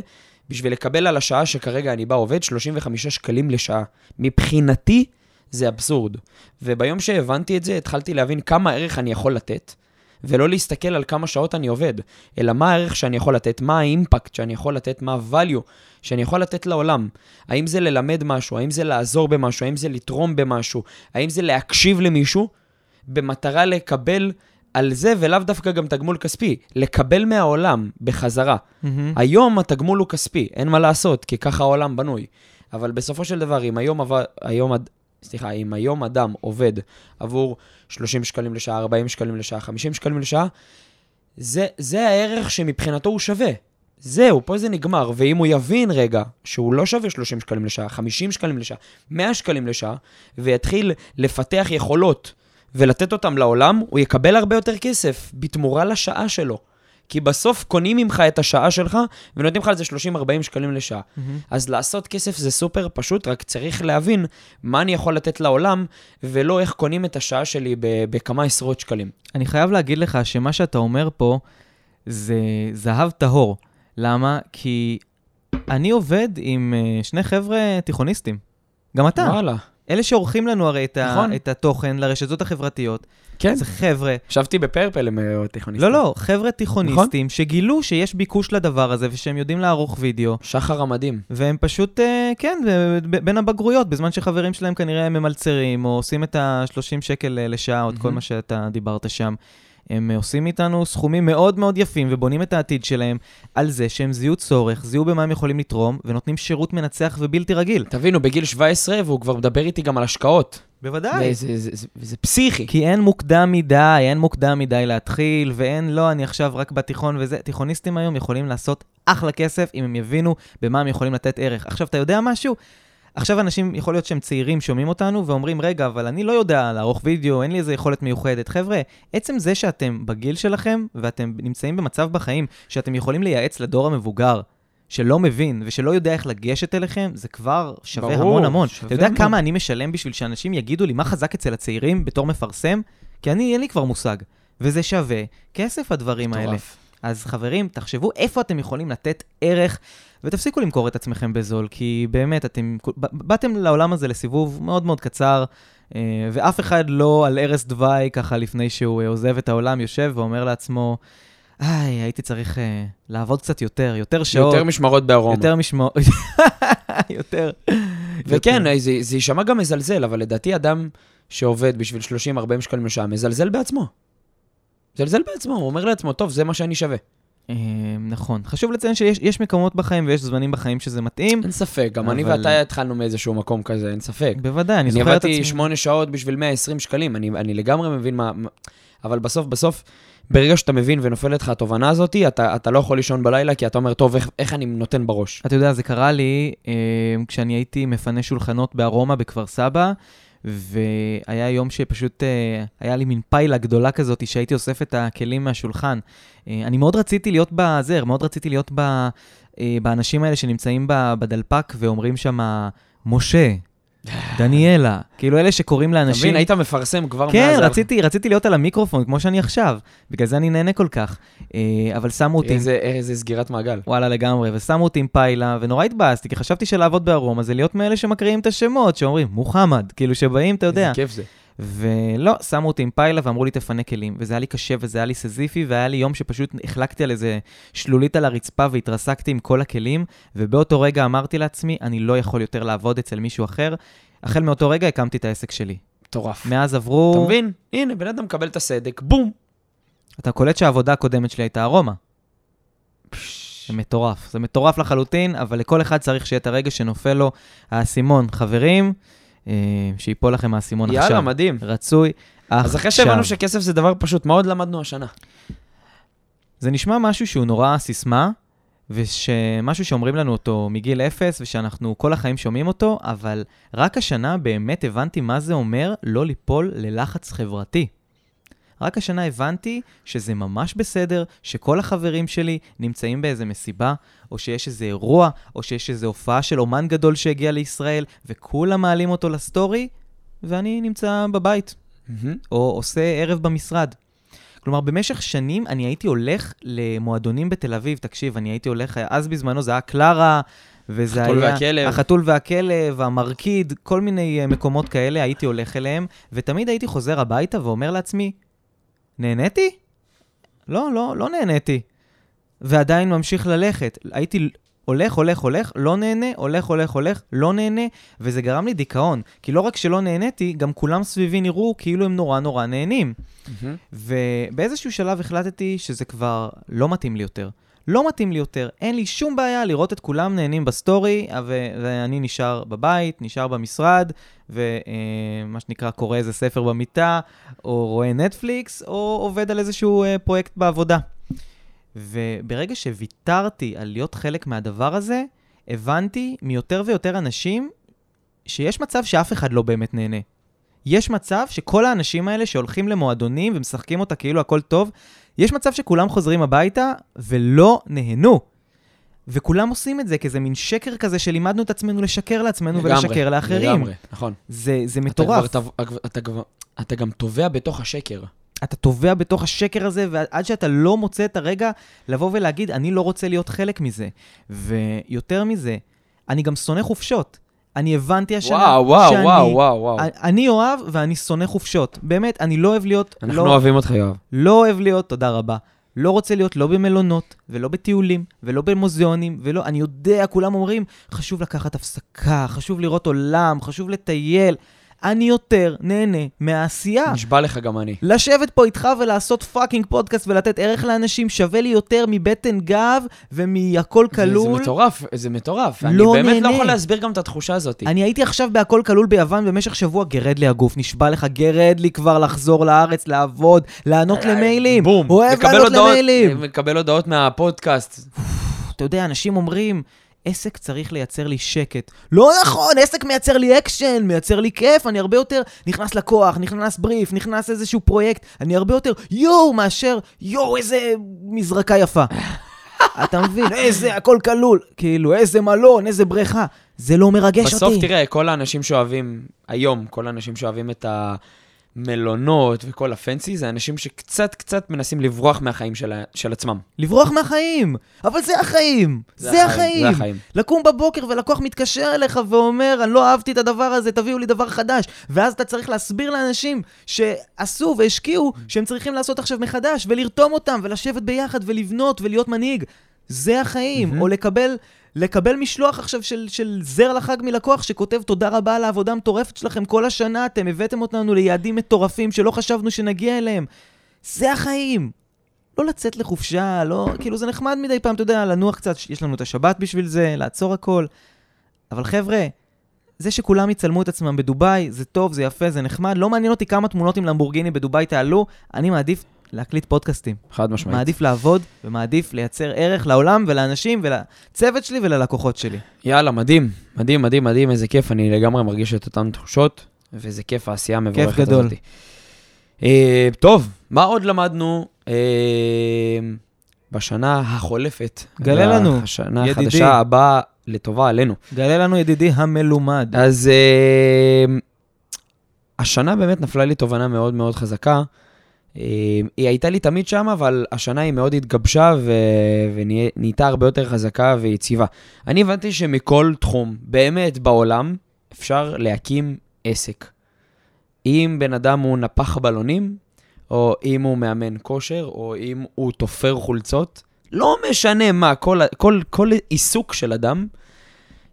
בשביל לקבל על השעה שכרגע אני בא עובד 35 שקלים לשעה. מבחינתי זה אבסורד. וביום שהבנתי את זה, התחלתי להבין כמה ערך אני יכול לתת, ולא להסתכל על כמה שעות אני עובד, אלא מה הערך שאני יכול לתת, מה האימפקט שאני יכול לתת, מה ה-value שאני יכול לתת לעולם. האם זה ללמד משהו, האם זה לעזור במשהו, האם זה לתרום במשהו, האם זה להקשיב למישהו, במטרה לקבל על זה, ולאו דווקא גם תגמול כספי, לקבל מהעולם בחזרה. Mm-hmm. היום התגמול הוא כספי, אין מה לעשות, כי ככה העולם בנוי. אבל בסופו של דבר, אם היום, עבד, היום, סליחה, אם היום אדם עובד עבור 30 שקלים לשעה, 40 שקלים לשעה, 50 שקלים לשעה, זה, זה הערך שמבחינתו הוא שווה. זהו, פה זה נגמר. ואם הוא יבין רגע שהוא לא שווה 30 שקלים לשעה, 50 שקלים לשעה, 100 שקלים לשעה, ויתחיל לפתח יכולות ולתת אותם לעולם, הוא יקבל הרבה יותר כסף בתמורה לשעה שלו. כי בסוף קונים ממך את השעה שלך, ונותנים לך על זה 30-40 שקלים לשעה. Mm-hmm. אז לעשות כסף זה סופר פשוט, רק צריך להבין מה אני יכול לתת לעולם, ולא איך קונים את השעה שלי בכמה עשרות שקלים. אני חייב להגיד לך שמה שאתה אומר פה זה זהב טהור. למה? כי אני עובד עם uh, שני חבר'ה תיכוניסטים. גם אתה. וואלה. אלה שעורכים לנו הרי את, נכון. ה, את התוכן לרשתות החברתיות. כן. זה חבר'ה, ישבתי בפרפל עם אה, תיכוניסטים. לא, לא, חבר'ה תיכוניסטים שגילו שיש ביקוש לדבר הזה ושהם יודעים לערוך וידאו, שחר המדהים. והם פשוט, אה, כן, בין הבגרויות, בזמן שחברים שלהם כנראה ממלצרים, או עושים את ה-30 שקל אה, לשעה, או את כל מהמם. מה שאתה דיברת שם. הם אה, עושים איתנו סכומים מאוד מאוד יפים ובונים את העתיד שלהם על זה שהם זיהו צורך, זיהו במה הם יכולים לתרום, ונותנים שירות מנצח ובלתי רגיל. תבינו, בגיל 17, והוא כבר מדבר איתי גם על השקעות. בוודאי. זה, זה, זה, זה, זה פסיכי. כי אין מוקדם מדי, אין מוקדם מדי להתחיל, ואין, לא, אני עכשיו רק בתיכון וזה. תיכוניסטים היום יכולים לעשות אחלה כסף אם הם יבינו במה הם יכולים לתת ערך. עכשיו, אתה יודע משהו? עכשיו אנשים, יכול להיות שהם צעירים, שומעים אותנו ואומרים, רגע, אבל אני לא יודע לערוך וידאו, אין לי איזה יכולת מיוחדת. חבר'ה, עצם זה שאתם בגיל שלכם, ואתם נמצאים במצב בחיים, שאתם יכולים לייעץ לדור המבוגר, שלא מבין ושלא יודע איך לגשת אליכם, זה כבר שווה ברור, המון המון. שווה אתה יודע מאוד. כמה אני משלם בשביל שאנשים יגידו לי מה חזק אצל הצעירים בתור מפרסם? כי אני, אין לי כבר מושג. וזה שווה כסף הדברים האלה. אז חברים, תחשבו איפה אתם יכולים לתת ערך, ותפסיקו למכור את עצמכם בזול, כי באמת, אתם באתם לעולם הזה לסיבוב מאוד מאוד קצר, אה, ואף אחד לא על ערש דווי, ככה לפני שהוא אה, עוזב את העולם, יושב ואומר לעצמו, איי, הייתי צריך אה, לעבוד קצת יותר, יותר שעות, יותר משמרות בארומה. יותר משמור... יותר. וכן, זה יישמע גם מזלזל, אבל לדעתי אדם שעובד בשביל 30-40 שקלים לשעה, מזלזל בעצמו. מזלזל בעצמו, הוא אומר לעצמו, טוב, זה מה שאני שווה. אה, נכון. חשוב לציין שיש יש מקומות בחיים ויש זמנים בחיים שזה מתאים. אין ספק, גם אני ואתה התחלנו מאיזשהו מקום כזה, אין ספק. בוודאי, אני אני זוכר את עבדתי עצמי. שמונה שעות בשביל 120 שקלים, אני, אני לגמרי מבין מה... מה- אבל בסוף, בסוף, ברגע שאתה מבין ונופלת לך התובנה הזאת, אתה, אתה לא יכול לישון בלילה, כי אתה אומר, טוב, איך, איך אני נותן בראש? אתה יודע, זה קרה לי אה, כשאני הייתי מפנה שולחנות בארומה בכפר סבא, והיה יום שפשוט אה, היה לי מין פיילה גדולה כזאת, שהייתי אוסף את הכלים מהשולחן. אה, אני מאוד רציתי להיות בזה, מאוד רציתי להיות ב, אה, באנשים האלה שנמצאים בדלפק ואומרים שם, משה, דניאלה, כאילו אלה שקוראים אתה לאנשים... מבין, היית מפרסם כבר כן, מאז... רציתי, רציתי להיות על המיקרופון, כמו שאני עכשיו. בגלל זה אני נהנה כל כך. אה, אבל שמו אותי... איזה, איזה סגירת מעגל. וואלה לגמרי, ושמו אותי עם פיילה, ונורא התבאסתי, כי חשבתי שלעבוד בארומה זה להיות מאלה שמקריאים את השמות, שאומרים, מוחמד, כאילו שבאים, אתה יודע. איזה כיף זה. ולא, שמו אותי עם פיילה ואמרו לי, תפנה כלים. וזה היה לי קשה וזה היה לי סזיפי, והיה לי יום שפשוט החלקתי על איזה שלולית על הרצפה והתרסקתי עם כל הכלים, ובאותו רגע אמרתי לעצמי, אני לא יכול יותר לעבוד אצל מישהו אחר. החל מאותו רגע הקמתי את העסק שלי. מטורף. מאז עברו... אתה מבין? הנה, בן אדם מקבל את הסדק, בום. אתה קולט שהעבודה הקודמת שלי הייתה ארומה. זה מטורף. זה מטורף לחלוטין, אבל לכל אחד צריך שיהיה את הרגע שנופל לו האסימון. חברים, שיפול לכם האסימון עכשיו. יאללה, מדהים. רצוי עכשיו. אז אחרי שהבנו שכסף זה דבר פשוט, מה עוד למדנו השנה? זה נשמע משהו שהוא נורא סיסמה, ומשהו שאומרים לנו אותו מגיל אפס, ושאנחנו כל החיים שומעים אותו, אבל רק השנה באמת הבנתי מה זה אומר לא ליפול ללחץ חברתי. רק השנה הבנתי שזה ממש בסדר שכל החברים שלי נמצאים באיזה מסיבה, או שיש איזה אירוע, או שיש איזו הופעה של אומן גדול שהגיע לישראל, וכולם מעלים אותו לסטורי, ואני נמצא בבית, או עושה ערב במשרד. כלומר, במשך שנים אני הייתי הולך למועדונים בתל אביב, תקשיב, אני הייתי הולך, אז בזמנו זה היה קלרה, וזה החתול היה... והכלב. החתול והכלב, המרקיד, כל מיני אה, מקומות כאלה, הייתי הולך אליהם, ותמיד הייתי חוזר הביתה ואומר לעצמי, נהניתי? לא, לא, לא נהניתי. ועדיין ממשיך ללכת. הייתי הולך, הולך, הולך, לא נהנה, הולך, הולך, הולך, לא נהנה, וזה גרם לי דיכאון. כי לא רק שלא נהניתי, גם כולם סביבי נראו כאילו הם נורא נורא נהנים. ובאיזשהו שלב החלטתי שזה כבר לא מתאים לי יותר. לא מתאים לי יותר, אין לי שום בעיה לראות את כולם נהנים בסטורי, ו- ואני נשאר בבית, נשאר במשרד, ומה שנקרא קורא איזה ספר במיטה, או רואה נטפליקס, או עובד על איזשהו אה, פרויקט בעבודה. וברגע שוויתרתי על להיות חלק מהדבר הזה, הבנתי מיותר ויותר אנשים שיש מצב שאף אחד לא באמת נהנה. יש מצב שכל האנשים האלה שהולכים למועדונים ומשחקים אותה כאילו הכל טוב, יש מצב שכולם חוזרים הביתה ולא נהנו. וכולם עושים את זה כאיזה מין שקר כזה שלימדנו את עצמנו לשקר לעצמנו לגמרי, ולשקר לאחרים. לגמרי, נכון. זה, זה אתה מטורף. כבר- אתה, אתה, אתה גם טובע בתוך השקר. אתה טובע בתוך השקר הזה, ועד שאתה לא מוצא את הרגע לבוא ולהגיד, אני לא רוצה להיות חלק מזה. ויותר מזה, אני גם שונא חופשות. אני הבנתי השנה וואו, וואו, שאני... וואו, וואו, וואו. אני אוהב ואני שונא חופשות. באמת, אני לא אוהב להיות... אנחנו לא, אוהבים אותך, יואב. לא אוהב להיות, תודה רבה. לא רוצה להיות לא במלונות, ולא בטיולים, ולא במוזיאונים, ולא... אני יודע, כולם אומרים, חשוב לקחת הפסקה, חשוב לראות עולם, חשוב לטייל. אני יותר נהנה מהעשייה. נשבע לך גם אני. לשבת פה איתך ולעשות fucking פודקאסט ולתת ערך לאנשים שווה לי יותר מבטן גב ומהכל זה- כלול. זה מטורף, זה מטורף. אני לא באמת לא נהנה. יכול להסביר גם את התחושה הזאת. אני הייתי עכשיו בהכל כלול ביוון במשך שבוע, גרד לי הגוף, נשבע לך, גרד לי כבר לחזור לארץ, לעבוד, לענות למיילים. בום. אוהב לענות הודעות- למיילים. מקבל הודעות מהפודקאסט. אתה יודע, אנשים אומרים, עסק צריך לייצר לי שקט. לא נכון, עסק מייצר לי אקשן, מייצר לי כיף, אני הרבה יותר נכנס לקוח, נכנס בריף, נכנס איזשהו פרויקט, אני הרבה יותר יואו מאשר יואו, איזה מזרקה יפה. אתה מבין? איזה, הכל כלול. כאילו, איזה מלון, איזה בריכה. זה לא מרגש בסוף אותי. תראה, כל האנשים שאוהבים, היום, כל האנשים שאוהבים את המלונות וכל ה fancy, זה אנשים שקצת קצת מנסים לברוח מהחיים של, ה- של עצמם. לברוח מהחיים. אבל זה החיים. זה, החיים. זה החיים. לקום בבוקר ולקוח מתקשר אליך ואומר, אני לא אהבתי את הדבר הזה, תביאו לי דבר חדש. ואז אתה צריך להסביר לאנשים שעשו והשקיעו, שהם צריכים לעשות עכשיו מחדש, ולרתום אותם, ולשבת ביחד, ולבנות, ולהיות מנהיג. זה החיים. מהמם. או לקבל... לקבל משלוח עכשיו של, של זר לחג מלקוח שכותב תודה רבה על העבודה המטורפת שלכם כל השנה, אתם הבאתם אותנו ליעדים מטורפים שלא חשבנו שנגיע אליהם. זה החיים. לא לצאת לחופשה, לא... כאילו זה נחמד מדי פעם, אתה יודע, לנוח קצת, יש לנו את השבת בשביל זה, לעצור הכל. אבל חבר'ה, זה שכולם יצלמו את עצמם בדובאי, זה טוב, זה יפה, זה נחמד, לא מעניין אותי כמה תמונות עם למבורגיני בדובאי תעלו, אני מעדיף להקליט פודקאסטים. חד משמעית. מעדיף לעבוד, ומעדיף לייצר ערך לעולם ולאנשים ולצוות שלי וללקוחות שלי. יאללה, מדהים. מדהים, מדהים, מדהים, איזה כיף. אני לגמרי מרגיש את אותן תחושות, וזה כיף העשייה המבורכת הזאת. גדול. אה, טוב, מה עוד למדנו אה, בשנה החולפת? גלה לנו, השנה ידידי. החדשה הבאה לטובה עלינו. גלה לנו ידידי המלומד. אז אה, השנה באמת נפלה לי תובנה מאוד מאוד חזקה. אה, היא הייתה לי תמיד שם, אבל השנה היא מאוד התגבשה ו... ונהייתה הרבה יותר חזקה ויציבה. אני הבנתי שמכל תחום, באמת בעולם, אפשר להקים עסק. אם בן אדם הוא נפח בלונים, או אם הוא מאמן כושר, או אם הוא תופר חולצות, לא משנה מה, כל, כל, כל עיסוק של אדם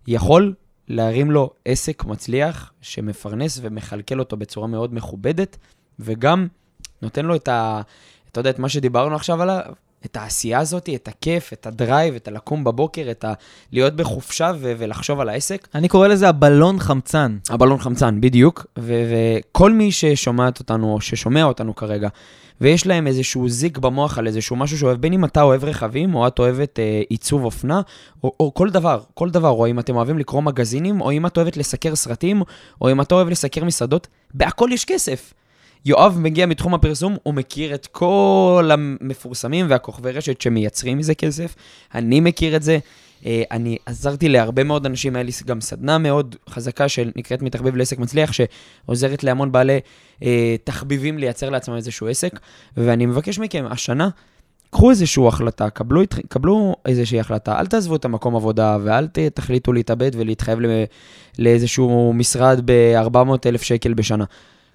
יכול להרים לו עסק מצליח שמפרנס ומכלכל אותו בצורה מאוד מכובדת, וגם נותן לו את ה... אתה יודע, את מה שדיברנו עכשיו עליו, את העשייה הזאת, את הכיף, את הדרייב, את הלקום בבוקר, את ה... להיות בחופשה ו- ולחשוב על העסק. אני קורא לזה הבלון חמצן. הבלון חמצן, בדיוק. ו- וכל מי ששומעת אותנו, או ששומע אותנו כרגע, ויש להם איזשהו זיק במוח על איזשהו משהו שאוהב, בין אם אתה אוהב רכבים, או את אוהבת אה, עיצוב אופנה, או, או כל דבר, כל דבר, או אם אתם אוהבים לקרוא מגזינים, או אם את אוהבת לסקר סרטים, או אם אתה אוהב לסקר מסעדות, בהכל יש כסף. יואב מגיע מתחום הפרסום, הוא מכיר את כל המפורסמים והכוכבי רשת שמייצרים מזה כסף. אני מכיר את זה. אה, אני עזרתי להרבה מאוד אנשים, היה לי גם סדנה מאוד חזקה שנקראת מתחביב לעסק מצליח, שעוזרת להמון בעלי אה, תחביבים לייצר לעצמם איזשהו עסק. ואני מבקש מכם, השנה, קחו איזושהי החלטה, קבלו, קבלו איזושהי החלטה, אל תעזבו את המקום עבודה ואל תחליטו להתאבד ולהתחייב לאיזשהו משרד ב-400 אלף שקל בשנה.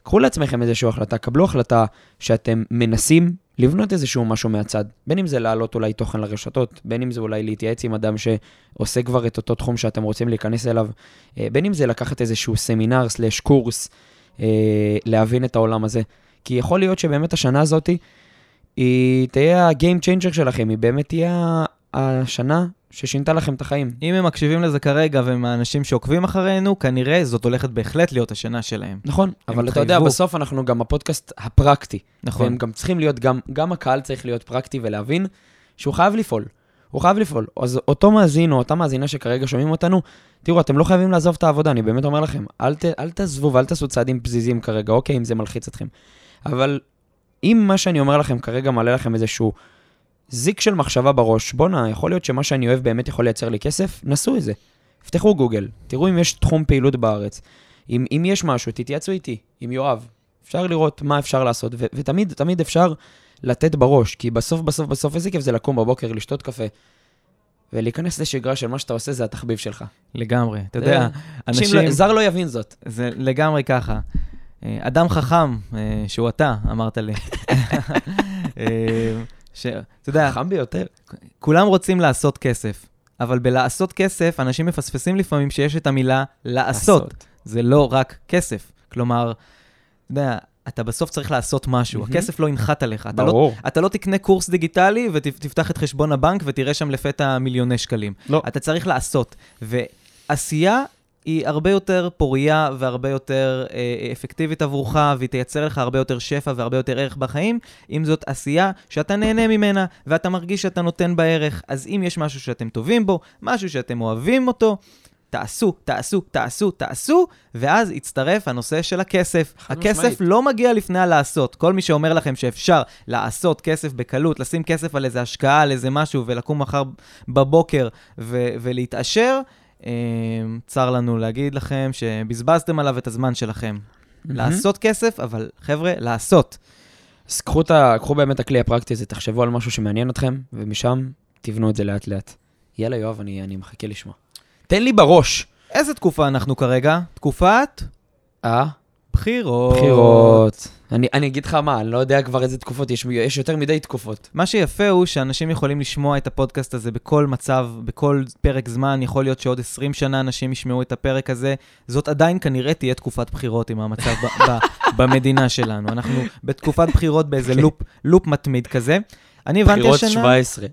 קחו לעצמכם איזושהי החלטה, קבלו החלטה שאתם מנסים לבנות איזשהו משהו מהצד. בין אם זה להעלות אולי תוכן לרשתות, בין אם זה אולי להתייעץ עם אדם שעושה כבר את אותו תחום שאתם רוצים להיכנס אליו, אה, בין אם זה לקחת איזשהו סמינר סלש קורס, אה, להבין את העולם הזה. כי יכול להיות שבאמת השנה הזאת היא תהיה ה-game changer שלכם, היא באמת תהיה השנה ששינתה לכם את החיים. אם הם מקשיבים לזה כרגע והם האנשים שעוקבים אחרינו, כנראה זאת הולכת בהחלט להיות השנה שלהם. נכון, אבל אתה יודע. בסוף אנחנו גם הפודקאסט הפרקטי. נכון. והם גם צריכים להיות, גם, גם הקהל צריך להיות פרקטי ולהבין שהוא חייב לפעול. הוא חייב לפעול. אז אותו מאזין או אותה מאזינה שכרגע שומעים אותנו, תראו, אתם לא חייבים לעזוב את העבודה, אני באמת אומר לכם, אל, ת, אל תעזבו ואל תעשו צעדים פזיזים כרגע, אוקיי, אם זה מלחיץ אתכם. אבל אם מה שאני אומר לכם כרגע מעלה לכם איזשהו זיק של מחשבה בראש, בואנה, יכול להיות שמה שאני אוהב באמת יכול לייצר לי כסף, נסו את זה. פתחו גוגל, תראו אם יש תחום פעילות בארץ. אם, אם יש משהו, תתייעצו איתי, עם יואב. אפשר לראות מה אפשר לעשות, ו- ותמיד, תמיד אפשר לתת בראש, כי בסוף, בסוף, בסוף, איזה כיף זה לקום בבוקר, לשתות קפה, ולהיכנס לשגרה של מה שאתה עושה, זה התחביב שלך. לגמרי. אתה זה- יודע, אנשים. לא, זר לא יבין זאת. זה לגמרי ככה. אה, אדם חכם, אה, שהוא אתה, אמרת לי. אה, ש... אתה יודע, חכם ביותר. כולם רוצים לעשות כסף, אבל בלעשות כסף, אנשים מפספסים לפעמים שיש את המילה לעשות. זה לא רק כסף. כלומר, אתה יודע, אתה בסוף צריך לעשות משהו, מהמם. הכסף לא ינחת עליך. אתה לא, ברור. אתה לא תקנה קורס דיגיטלי ותפתח את חשבון הבנק ותראה שם לפתע מיליוני שקלים. לא. אתה צריך לעשות. ועשייה היא הרבה יותר פורייה והרבה יותר אה, אפקטיבית עבורך, והיא תייצר לך הרבה יותר שפע והרבה יותר ערך בחיים, אם זאת עשייה שאתה נהנה ממנה ואתה מרגיש שאתה נותן בה ערך. אז אם יש משהו שאתם טובים בו, משהו שאתם אוהבים אותו, תעשו, תעשו, תעשו, תעשו, ואז יצטרף הנושא של הכסף. הכסף משמעית. לא מגיע לפני הלעשות. כל מי שאומר לכם שאפשר לעשות כסף בקלות, לשים כסף על איזה השקעה, על איזה משהו, ולקום מחר בבוקר ו- ולהתעשר, אה, צר לנו להגיד לכם שבזבזתם עליו את הזמן שלכם. לעשות כסף, אבל חבר'ה, לעשות. אז קחו, את ה, קחו באמת הכלי הפרקטי הזה, תחשבו על משהו שמעניין אתכם, ומשם תבנו את זה לאט-לאט. יאללה, יואב, אני, אני מחכה לשמוע. תן לי בראש. איזה תקופה אנחנו כרגע? תקופת אה? בחירות. בחירות. אני, אני אגיד לך מה, אני לא יודע כבר איזה תקופות, יש, יש יותר מדי תקופות. מה שיפה הוא שאנשים יכולים לשמוע את הפודקאסט הזה בכל מצב, בכל פרק זמן. יכול להיות שעוד 20 שנה אנשים ישמעו את הפרק הזה. זאת עדיין כנראה תהיה תקופת בחירות עם המצב ב- ב- במדינה שלנו. אנחנו בתקופת בחירות באיזה לופ, לופ מתמיד כזה. אני הבנתי בחירות השנה... 17.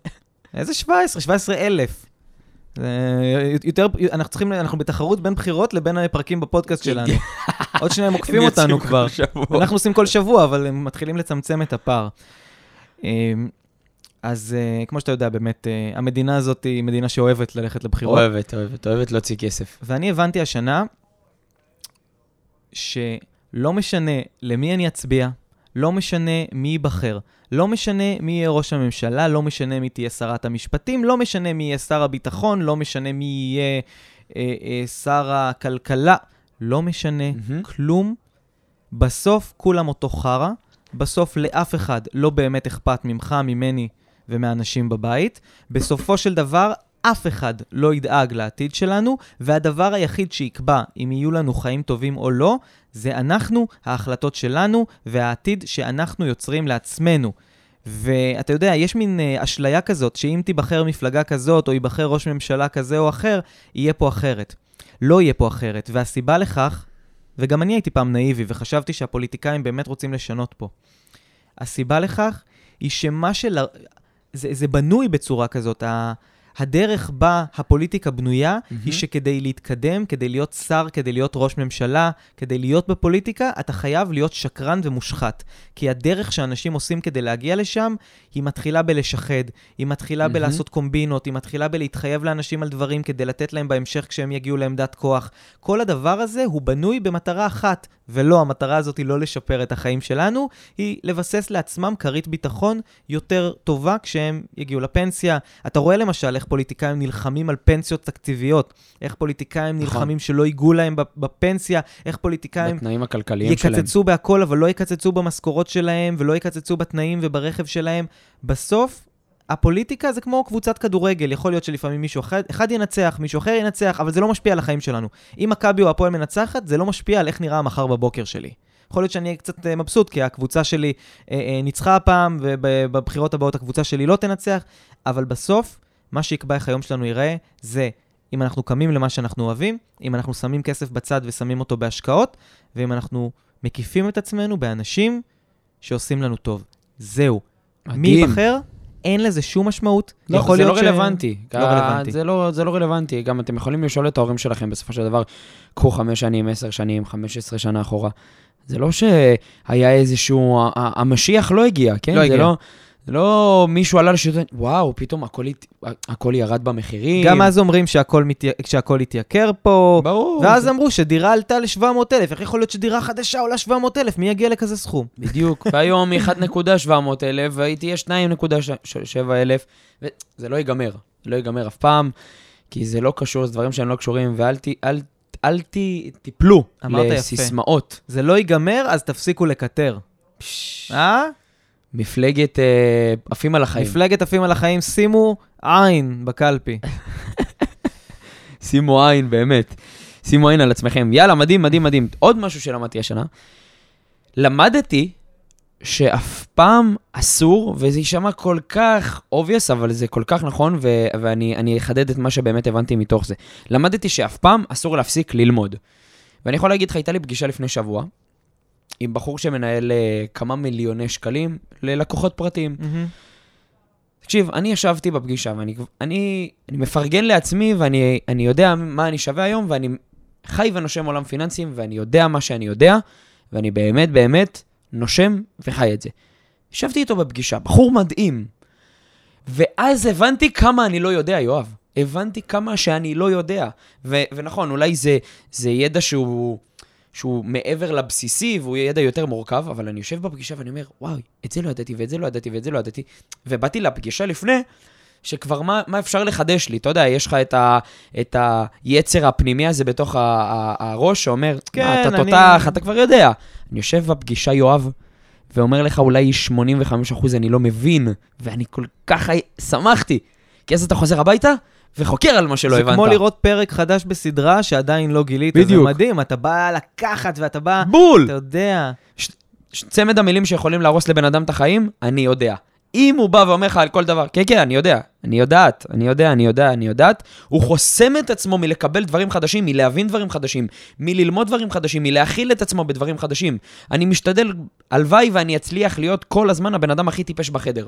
איזה 17? 17 אלף. זה יותר, אנחנו צריכים, אנחנו בתחרות בין בחירות לבין הפרקים בפודקאסט שלנו. עוד שניה הם עוקפים אותנו כבר. אנחנו עושים כל שבוע, אבל הם מתחילים לצמצם את הפער. אמ, אז אה, כמו שאתה יודע, באמת, אה, המדינה הזאת היא מדינה שאוהבת ללכת לבחירות. אוהבת, אוהבת, אוהבת להוציא כסף. ואני הבנתי השנה שלא משנה למי אני אצביע, לא משנה מי ייבחר, לא משנה מי יהיה ראש הממשלה, לא משנה מי תהיה שרת המשפטים, לא משנה מי יהיה שר הביטחון, לא משנה מי יהיה אה, אה, שר הכלכלה, לא משנה מהמם. כלום. בסוף כולם אותו חרא, בסוף לאף אחד לא באמת אכפת ממך, ממני ומהאנשים בבית. בסופו של דבר, אף אחד לא ידאג לעתיד שלנו, והדבר היחיד שיקבע אם יהיו לנו חיים טובים או לא, זה אנחנו, ההחלטות שלנו והעתיד שאנחנו יוצרים לעצמנו. ואתה יודע, יש מין אה, אשליה כזאת, שאם תיבחר מפלגה כזאת, או ייבחר ראש ממשלה כזה או אחר, יהיה פה אחרת. לא יהיה פה אחרת. והסיבה לכך, וגם אני הייתי פעם נאיבי, וחשבתי שהפוליטיקאים באמת רוצים לשנות פה. הסיבה לכך היא שמה של... זה, זה בנוי בצורה כזאת. הדרך בה הפוליטיקה בנויה mm-hmm. היא שכדי להתקדם, כדי להיות שר, כדי להיות ראש ממשלה, כדי להיות בפוליטיקה, אתה חייב להיות שקרן ומושחת. כי הדרך שאנשים עושים כדי להגיע לשם, היא מתחילה בלשחד, היא מתחילה mm-hmm. בלעשות קומבינות, היא מתחילה בלהתחייב לאנשים על דברים כדי לתת להם בהמשך כשהם יגיעו לעמדת כוח. כל הדבר הזה הוא בנוי במטרה אחת, ולא, המטרה הזאת היא לא לשפר את החיים שלנו, היא לבסס לעצמם כרית ביטחון יותר טובה כשהם יגיעו לפנסיה. אתה רואה למשל איך פוליטיקאים נלחמים על פנסיות תקציביות, איך פוליטיקאים נכון. נלחמים שלא ייגעו להם בפ- בפנסיה, איך פוליטיקאים בתנאים הכלכליים שלהם. יקצצו בהכל, אבל לא יקצצו במשכורות שלהם, ולא יקצצו בתנאים וברכב שלהם. בסוף, הפוליטיקה זה כמו קבוצת כדורגל, יכול להיות שלפעמים מישהו אחד, אחד ינצח, מישהו אחר ינצח, אבל זה לא משפיע על החיים שלנו. אם מכבי או הפועל מנצחת, זה לא משפיע על איך נראה המחר בבוקר שלי. יכול להיות שאני אהיה קצת אה, מבסוט, כי הקבוצה שלי אה, אה, ניצחה הפעם, ובבחירות הבאות הקבוצה שלי לא תנצח, אבל בסוף, מה שיקבע איך היום שלנו ייראה, זה אם אנחנו קמים למה שאנחנו אוהבים, אם אנחנו שמים כסף בצד ושמים אותו בהשקעות, ואם אנחנו מקיפים את עצמנו באנשים שעושים לנו טוב. זהו. מי מדהים. ייבחר? אין לזה שום משמעות. לא, יכול זה לא להיות ש- רלוונטי. לא רלוונטי. זה לא, זה לא רלוונטי. גם אתם יכולים לשאול את ההורים שלכם בסופו של דבר, קחו חמש שנים, עשר שנים, חמש עשרה שנה אחורה. זה לא שהיה איזשהו, המשיח לא הגיע, כן? לא הגיע. לא, לא מישהו עלה לשלטון, וואו, פתאום הכל, הת- הכל ירד במחירים. גם אז אומרים שהכל, מתי... שהכל התייקר פה, ברור. ואז זה- אמרו שדירה עלתה ל-700,000, איך יכול להיות שדירה חדשה עולה 700,000? מי יגיע לכזה סכום? בדיוק. והיום 1.700 אלף, והייתי תהיה 2.7 אלף, וזה לא ייגמר. זה לא ייגמר אף פעם, כי זה לא קשור, זה דברים שהם לא קשורים, ואל ת... אל, אל ת... תיפלו אמרת יפה. לסיסמאות. זה לא ייגמר, אז תפסיקו לקטר. אה? מפלגת אה, עפים על החיים. מפלגת עפים על החיים, שימו עין בקלפי. שימו עין, באמת. שימו עין על עצמכם. יאללה, מדהים, מדהים, מדהים. עוד משהו שלמדתי השנה. למדתי שאף פעם אסור, וזה יישמע כל כך obvious, אבל זה כל כך נכון, ו- ואני אני אחדד את מה שבאמת הבנתי מתוך זה. למדתי שאף פעם אסור להפסיק ללמוד. ואני יכול להגיד לך, הייתה לי פגישה לפני שבוע, עם בחור שמנהל אה, כמה מיליוני שקלים ללקוחות פרטיים. תקשיב, אני ישבתי בפגישה ואני אני, אני מפרגן לעצמי ואני אני יודע מה אני שווה היום ואני חי ונושם עולם פיננסים ואני יודע מה שאני יודע ואני באמת באמת נושם וחי את זה. ישבתי איתו בפגישה, בחור מדהים. ואז הבנתי כמה אני לא יודע, יואב. הבנתי כמה שאני לא יודע. ו- ונכון, אולי זה, זה ידע שהוא, שהוא מעבר לבסיסי והוא ידע יותר מורכב, אבל אני יושב בפגישה ואני אומר, וואי, את זה לא ידעתי ואת זה לא ידעתי ואת זה לא ידעתי. ובאתי לפגישה לפני, שכבר מה, מה אפשר לחדש לי? אתה יודע, יש לך את, ה, את היצר הפנימי הזה בתוך ה, ה, הראש שאומר, כן, מה, אתה אני- תותח, אתה כבר יודע. אני יושב בפגישה, יואב, ואומר לך, אולי 85% אני לא מבין, ואני כל כך שמחתי. כי אז אתה חוזר הביתה וחוקר על מה שלא זה הבנת. כמו לראות פרק חדש בסדרה שעדיין לא גילית, בדיוק. זה מדהים, אתה בא לקחת ואתה בא, בול! אתה יודע. ש- צמד המילים שיכולים להרוס לבן אדם את החיים, אני יודע. אם הוא בא ואומר לך על כל דבר, כן, כן, אני יודע, אני יודעת, אני יודע, אני יודע, אני יודעת, הוא חוסם את עצמו מלקבל דברים חדשים, מלהבין דברים חדשים, מללמוד דברים חדשים, מלהכיל את עצמו בדברים חדשים. אני משתדל, הלוואי ואני אצליח להיות כל הזמן הבן אדם הכי טיפש בחדר.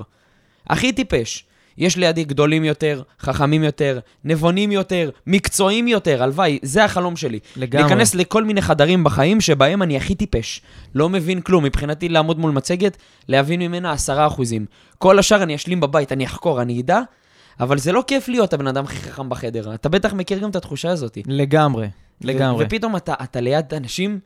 הכי טיפש. יש לידי גדולים יותר, חכמים יותר, נבונים יותר, מקצועיים יותר, הלוואי, זה החלום שלי. לגמרי. להיכנס לכל מיני חדרים בחיים שבהם אני הכי טיפש. לא מבין כלום. מבחינתי לעמוד מול מצגת, להבין ממנה עשרה אחוזים. כל השאר אני אשלים בבית, אני אחקור, אני אדע, אבל זה לא כיף להיות הבן אדם הכי חכם בחדר. אתה בטח מכיר גם את התחושה הזאת. לגמרי, לגמרי. ופתאום אתה, אתה ליד אנשים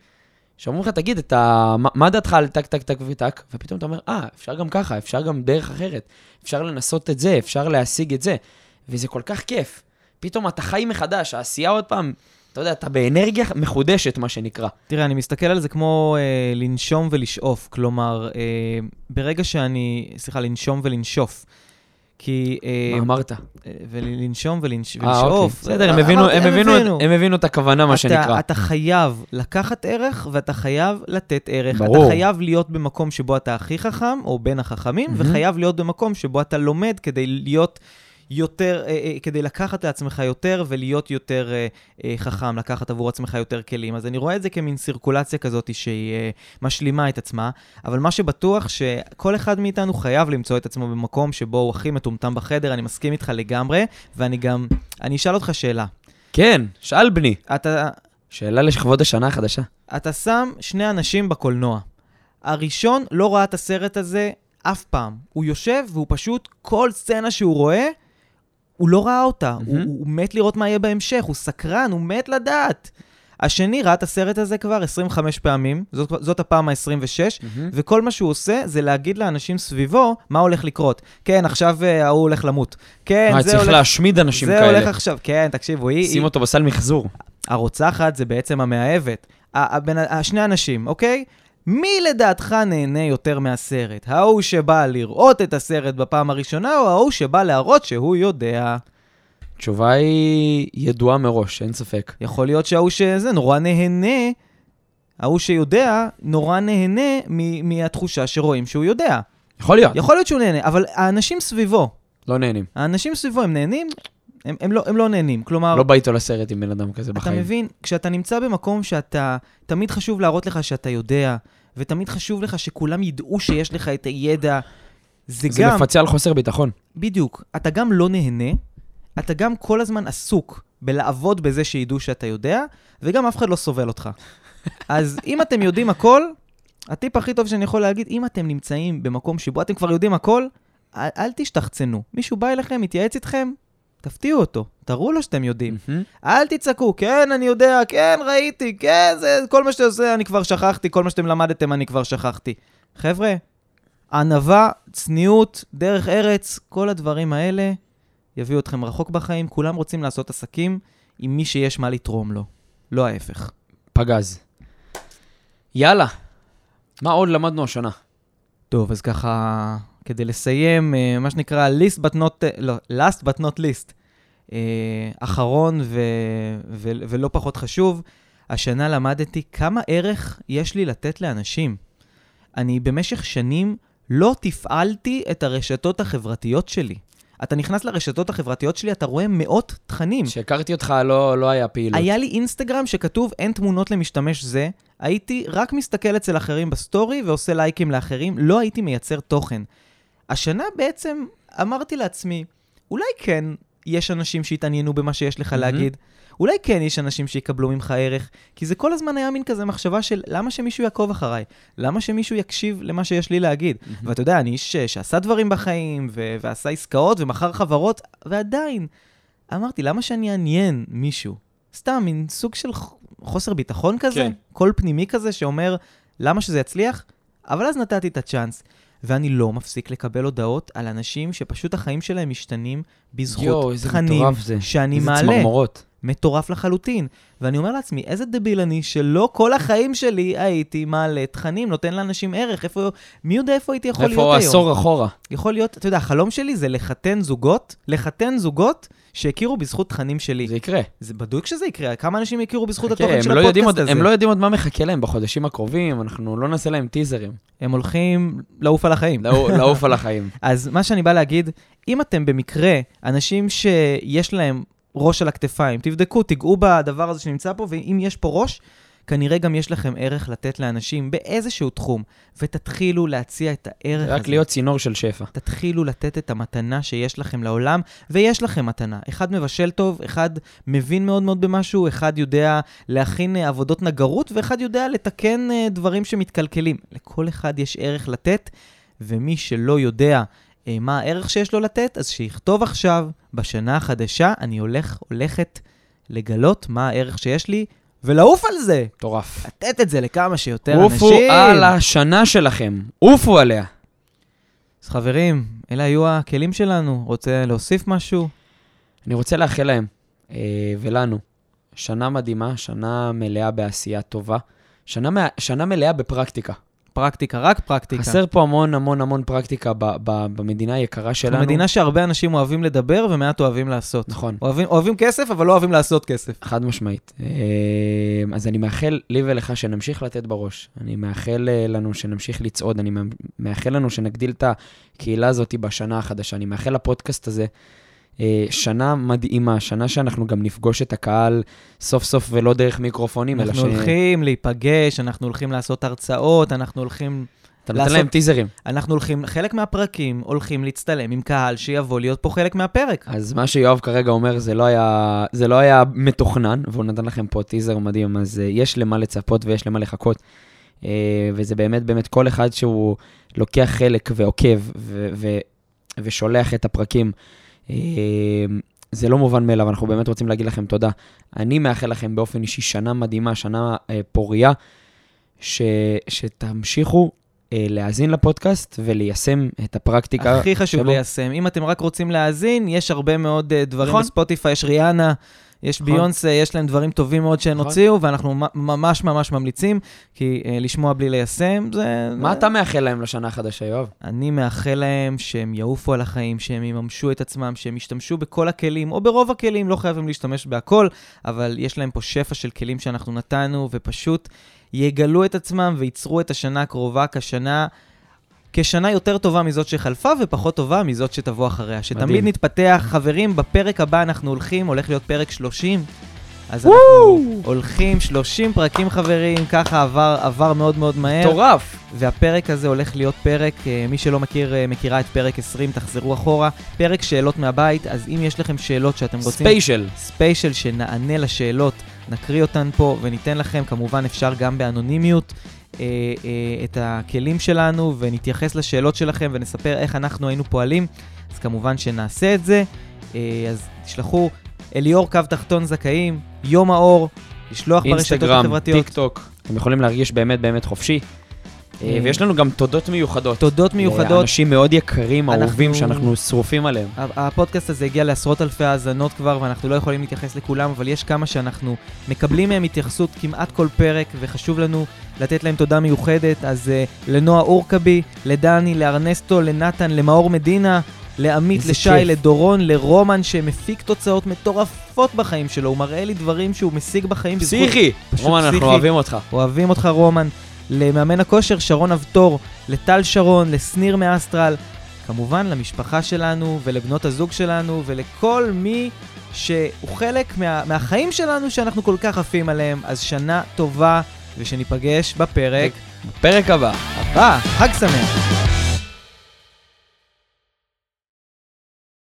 שאומרים לך, תגיד, אתה, מה, דעתך על טק, טק, טק וטק? ופתאום אתה אומר, אה, אפשר גם ככה, אפשר גם דרך אחרת. אפשר לנסות את זה, אפשר להשיג את זה. וזה כל כך כיף. פתאום אתה חי מחדש, העשייה עוד פעם, אתה יודע, אתה באנרגיה מחודשת, מה שנקרא. תראה, אני מסתכל על זה כמו אה, לנשום ולשאוף. כלומר, אה, ברגע שאני... סליחה, לנשום ולנשוף. כי... אה, מה אמרת? אה, ולנשום ולנש... אה, אוקיי. ולשאוף. בסדר, הם הבינו- את- הם הבינו את הכוונה, מה אתה, שנקרא. אתה חייב לקחת ערך ואתה חייב לתת ערך. ברור. אתה חייב להיות במקום שבו אתה הכי חכם, או בין החכמים. וחייב להיות במקום שבו אתה לומד כדי להיות יותר, אה, אה, כדי לקחת לעצמך יותר ולהיות יותר אה, חכם, לקחת עבור עצמך יותר כלים. אז אני רואה את זה כמין סירקולציה כזאת שהיא משלימה את עצמה, אבל מה שבטוח שכל אחד מאיתנו חייב למצוא את עצמו במקום שבו הוא הכי מטומטם בחדר, אני מסכים איתך לגמרי, ואני גם, אני אשאל אותך שאלה. כן, שאל בני. אתה, שאלה לכבוד השנה החדשה. אתה שם שני אנשים בקולנוע. הראשון לא ראה את הסרט הזה אף פעם. הוא יושב והוא פשוט, כל סצנה שהוא רואה, הוא לא ראה אותה. מהמם. הוא, הוא מת לראות מה יהיה בהמשך, הוא סקרן, הוא מת לדעת. השני ראה את הסרט הזה כבר 25 פעמים, זאת, זאת הפעם ה-26, וכל מה שהוא עושה זה להגיד לאנשים סביבו מה הולך לקרות. כן, עכשיו אה, ההוא הולך למות. כן, מה, זה צריך הולך... להשמיד אנשים זה הולך כאלה. עכשיו, כן, תקשיבו, היא... שים אותו בסל מחזור. הרוצחת זה בעצם המאהבת. ה- השני אנשים, אוקיי? מי לדעתך נהנה יותר מהסרט? ההוא שבא לראות את הסרט בפעם הראשונה, או ההוא שבא להראות שהוא יודע? התשובה היא ידועה מראש, אין ספק. יכול להיות שההוא שזה נורא נהנה, ההוא שיודע נורא נהנה מ- מהתחושה שרואים שהוא יודע. יכול להיות. יכול להיות שהוא נהנה, אבל האנשים סביבו, לא נהנים. האנשים סביבו הם נהנים, הם, הם, לא, הם לא נהנים. כלומר, לא בא איתו לסרט עם בן אדם כזה אתה בחיים. מבין, כשאתה נמצא במקום שאתה, תמיד חשוב להראות לך שאתה יודע, ותמיד חשוב לך שכולם ידעו שיש לך את הידע. זה, זה גם, מפצה על חוסר ביטחון. בדיוק, אתה גם לא נהנה, אתה גם כל הזמן עסוק בלעבוד בזה שידעו שאתה יודע, וגם אף אחד לא סובל אותך. אז אם אתם יודעים הכל, הטיפ הכי טוב שאני יכול להגיד, אם אתם נמצאים במקום שבו אתם כבר יודעים הכל, אל, אל תשתחצנו. מישהו בא אליכם, מתייעץ איתכם, תפתיעו אותו, תראו לו שאתם יודעים. מהמם. אל תצעקו, כן, אני יודע, כן, ראיתי, כן, זה, כל מה שאתה עושה אני כבר שכחתי, כל מה שאתם למדתם אני כבר שכחתי. חבר'ה, ענווה, צניעות, דרך ארץ, כל הדברים האלה יביאו אתכם רחוק בחיים. כולם רוצים לעשות עסקים עם מי שיש מה לתרום לו, לא ההפך. פגז. יאללה. מה עוד למדנו השנה? טוב, אז ככה, כדי לסיים, אה, מה שנקרא list but not, לא, last but not least, אחרון ו, ו, ולא פחות חשוב, השנה למדתי כמה ערך יש לי לתת לאנשים. אני במשך שנים לא תפעלתי את הרשתות החברתיות שלי. אתה נכנס לרשתות החברתיות שלי, אתה רואה מאות תכנים. כשהכרתי אותך לא לא היה פעילות. היה לי אינסטגרם שכתוב אין תמונות למשתמש זה, הייתי רק מסתכל אצל אחרים בסטורי ועושה לייקים לאחרים, לא הייתי מייצר תוכן. השנה בעצם אמרתי לעצמי, אולי כן יש אנשים שיתעניינו במה שיש לך מהמם. להגיד, אולי כן יש אנשים שיקבלו ממך ערך, כי זה כל הזמן היה מין כזה מחשבה של למה שמישהו יעקוב אחריי? למה שמישהו יקשיב למה שיש לי להגיד? מהמם. ואתה יודע, אני איש ש- שעשה דברים בחיים, ו- ועשה עסקאות, ומכר חברות, ועדיין, אמרתי, למה שאני אעניין מישהו? סתם, מין סוג של חוסר ביטחון כזה, כן. קול פנימי כזה שאומר, למה שזה יצליח? אבל אז נתתי את הצ'אנס, ואני לא מפסיק לקבל הודעות על אנשים שפשוט החיים שלהם משתנים בזכות איזה תכנים. שאני איזה מעלה. צמרמורות. מטורף לחלוטין. ואני אומר לעצמי, איזה דביל אני שלא כל החיים שלי הייתי מעלה תכנים, נותן לאנשים ערך, איפה, מי יודע איפה הייתי יכול להיות איפה היום? עשור אחורה? יכול להיות, אתה יודע, החלום שלי זה לחתן זוגות, לחתן זוגות שהכירו בזכות תכנים שלי. זה יקרה. זה בדוק שזה יקרה, כמה אנשים יכירו בזכות חכה, התוכן של לא הפודקאסט עוד- הזה? הם לא יודעים עוד מה מחכה להם בחודשים הקרובים, אנחנו לא נעשה להם טיזרים. הם הולכים לעוף על החיים. לעו- לעוף על החיים. אז מה שאני בא להגיד, אם אתם במקרה אנשים שיש להם ראש על הכתפיים, תבדקו, תיגעו בדבר הזה שנמצא פה, ואם יש פה ראש, כנראה גם יש לכם ערך לתת לאנשים באיזשהו תחום, ותתחילו להציע את הערך הזה. רק להיות צינור של שפע. תתחילו לתת את המתנה שיש לכם לעולם, ויש לכם מתנה. אחד מבשל טוב, אחד מבין מאוד מאוד במשהו, אחד יודע להכין עבודות נגרות, ואחד יודע לתקן אה, דברים שמתקלקלים. לכל אחד יש ערך לתת, ומי שלא יודע מה הערך שיש לו לתת, אז שיכתוב עכשיו, בשנה החדשה, אני הולך, הולכת לגלות מה הערך שיש לי, ולעוף על זה. מטורף. לתת את זה לכמה שיותר עופו אנשים. על השנה שלכם. עופו עליה. אז חברים, אלה היו הכלים שלנו. רוצה להוסיף משהו? אני רוצה לאחל להם אה, ולנו שנה מדהימה, שנה מלאה בעשייה טובה, שנה, שנה מלאה בפרקטיקה. פרקטיקה, רק פרקטיקה. חסר פה המון המון המון פרקטיקה ב- ב- במדינה היקרה שלנו. מדינה שהרבה אנשים אוהבים לדבר ומעט אוהבים לעשות. נכון, אוהבים, אוהבים כסף, אבל לא אוהבים לעשות כסף. חד משמעית. אה, אז אני מאחל לי ולך שנמשיך לתת בראש. אני מאחל אה, לנו שנמשיך לצעוד, אני מאחל לנו שנגדיל את הקהילה הזאת בשנה החדשה. אני מאחל לפודקאסט הזה שנה מדהימה, שנה שאנחנו גם נפגוש את הקהל סוף סוף ולא דרך מיקרופונים, אלא אנחנו הולכים להיפגש, אנחנו הולכים לעשות הרצאות, אנחנו הולכים... אתה נותן להם טיזרים. אנחנו הולכים, חלק מהפרקים הולכים להצטלם עם קהל שיבוא להיות פה חלק מהפרק. אז מה שיואב כרגע אומר, זה לא היה, זה לא היה מתוכנן, והוא נתן לכם פה טיזר מדהים, אז uh, יש למה לצפות ויש למה לחכות. Uh, וזה באמת, באמת, כל אחד שהוא לוקח חלק ועוקב ושולח את הפרקים, זה לא מובן מאליו, אנחנו באמת רוצים להגיד לכם תודה. אני מאחל לכם באופן אישי שנה מדהימה, שנה uh, פורייה, ש- שתמשיכו uh, להאזין לפודקאסט וליישם את הפרקטיקה. הכי חשוב שבו. ליישם. אם אתם רק רוצים להאזין, יש הרבה מאוד אה, דברים נכון. בספוטיפיי, יש ריאנה, יש נכון. ביונסה, יש להם דברים טובים מאוד שהן נכון. הוציאו, ואנחנו ממש ממש ממליצים, כי אה, לשמוע בלי ליישם, זה... מה אתה מאחל להם לשנה החדשה, יואב? אני מאחל להם שהם יעופו על החיים, שהם יממשו את עצמם, שהם ישתמשו בכל הכלים, או ברוב הכלים, לא חייבים להשתמש בהכל, אבל יש להם פה שפע של כלים שאנחנו נתנו, ופשוט יגלו את עצמם וייצרו את השנה הקרובה כשנה... כשנה יותר טובה מזאת שחלפה ופחות טובה מזאת שתבוא אחריה. שתמיד מדהים. נתפתח. חברים, בפרק הבא אנחנו הולכים, הולך להיות פרק 30. אז אנחנו הולכים 30 פרקים, חברים, ככה עבר, עבר מאוד מאוד מהר. מטורף. והפרק הזה הולך להיות פרק, אה, מי שלא מכיר, אה, מכירה את פרק 20, תחזרו אחורה. פרק שאלות מהבית, אז אם יש לכם שאלות שאתם רוצים... special. special שנענה לשאלות, נקריא אותן פה וניתן לכם, כמובן אפשר גם באנונימיות, את הכלים שלנו ונתייחס לשאלות שלכם ונספר איך אנחנו היינו פועלים, אז כמובן שנעשה את זה. אה, אז תשלחו אליאור קו תחתון זכאים, יום האור, לשלוח ברשתות אינסטגרם, החברתיות. טיק טוק. אתם יכולים להרגיש באמת באמת חופשי. אה, אה, ויש לנו גם תודות מיוחדות. תודות מיוחדות. אנשים מאוד יקרים, אנחנו- אהובים, שאנחנו שרופים עליהם. הפודקאסט הזה הגיע לעשרות אלפי האזנות כבר, ואנחנו לא יכולים להתייחס לכולם, אבל יש כמה שאנחנו מקבלים מהם התייחסות כמעט כל פרק, וחשוב לנו לתת להם תודה מיוחדת. אז uh, לנועה אורקבי, לדני, לארנסטו, לנתן, למאור מדינה, לעמית, לשי, כיף. לדורון, לרומן, שמפיק תוצאות מטורפות בחיים שלו. הוא מראה לי דברים שהוא משיג בחיים בזכות... פסיכי! פשוט רומן, אנחנו פסיכי. אוהבים אותך. אוהבים אותך רומן, למאמן הכושר שרון אבטור, לטל שרון, לשניר מאסטרל, כמובן למשפחה שלנו ולבנות הזוג שלנו ולכל מי שהוא חלק מה, מהחיים שלנו שאנחנו כל כך עפים עליהם. אז שנה טובה ושניפגש בפרק בפרק הבא. הבא. חג שמח.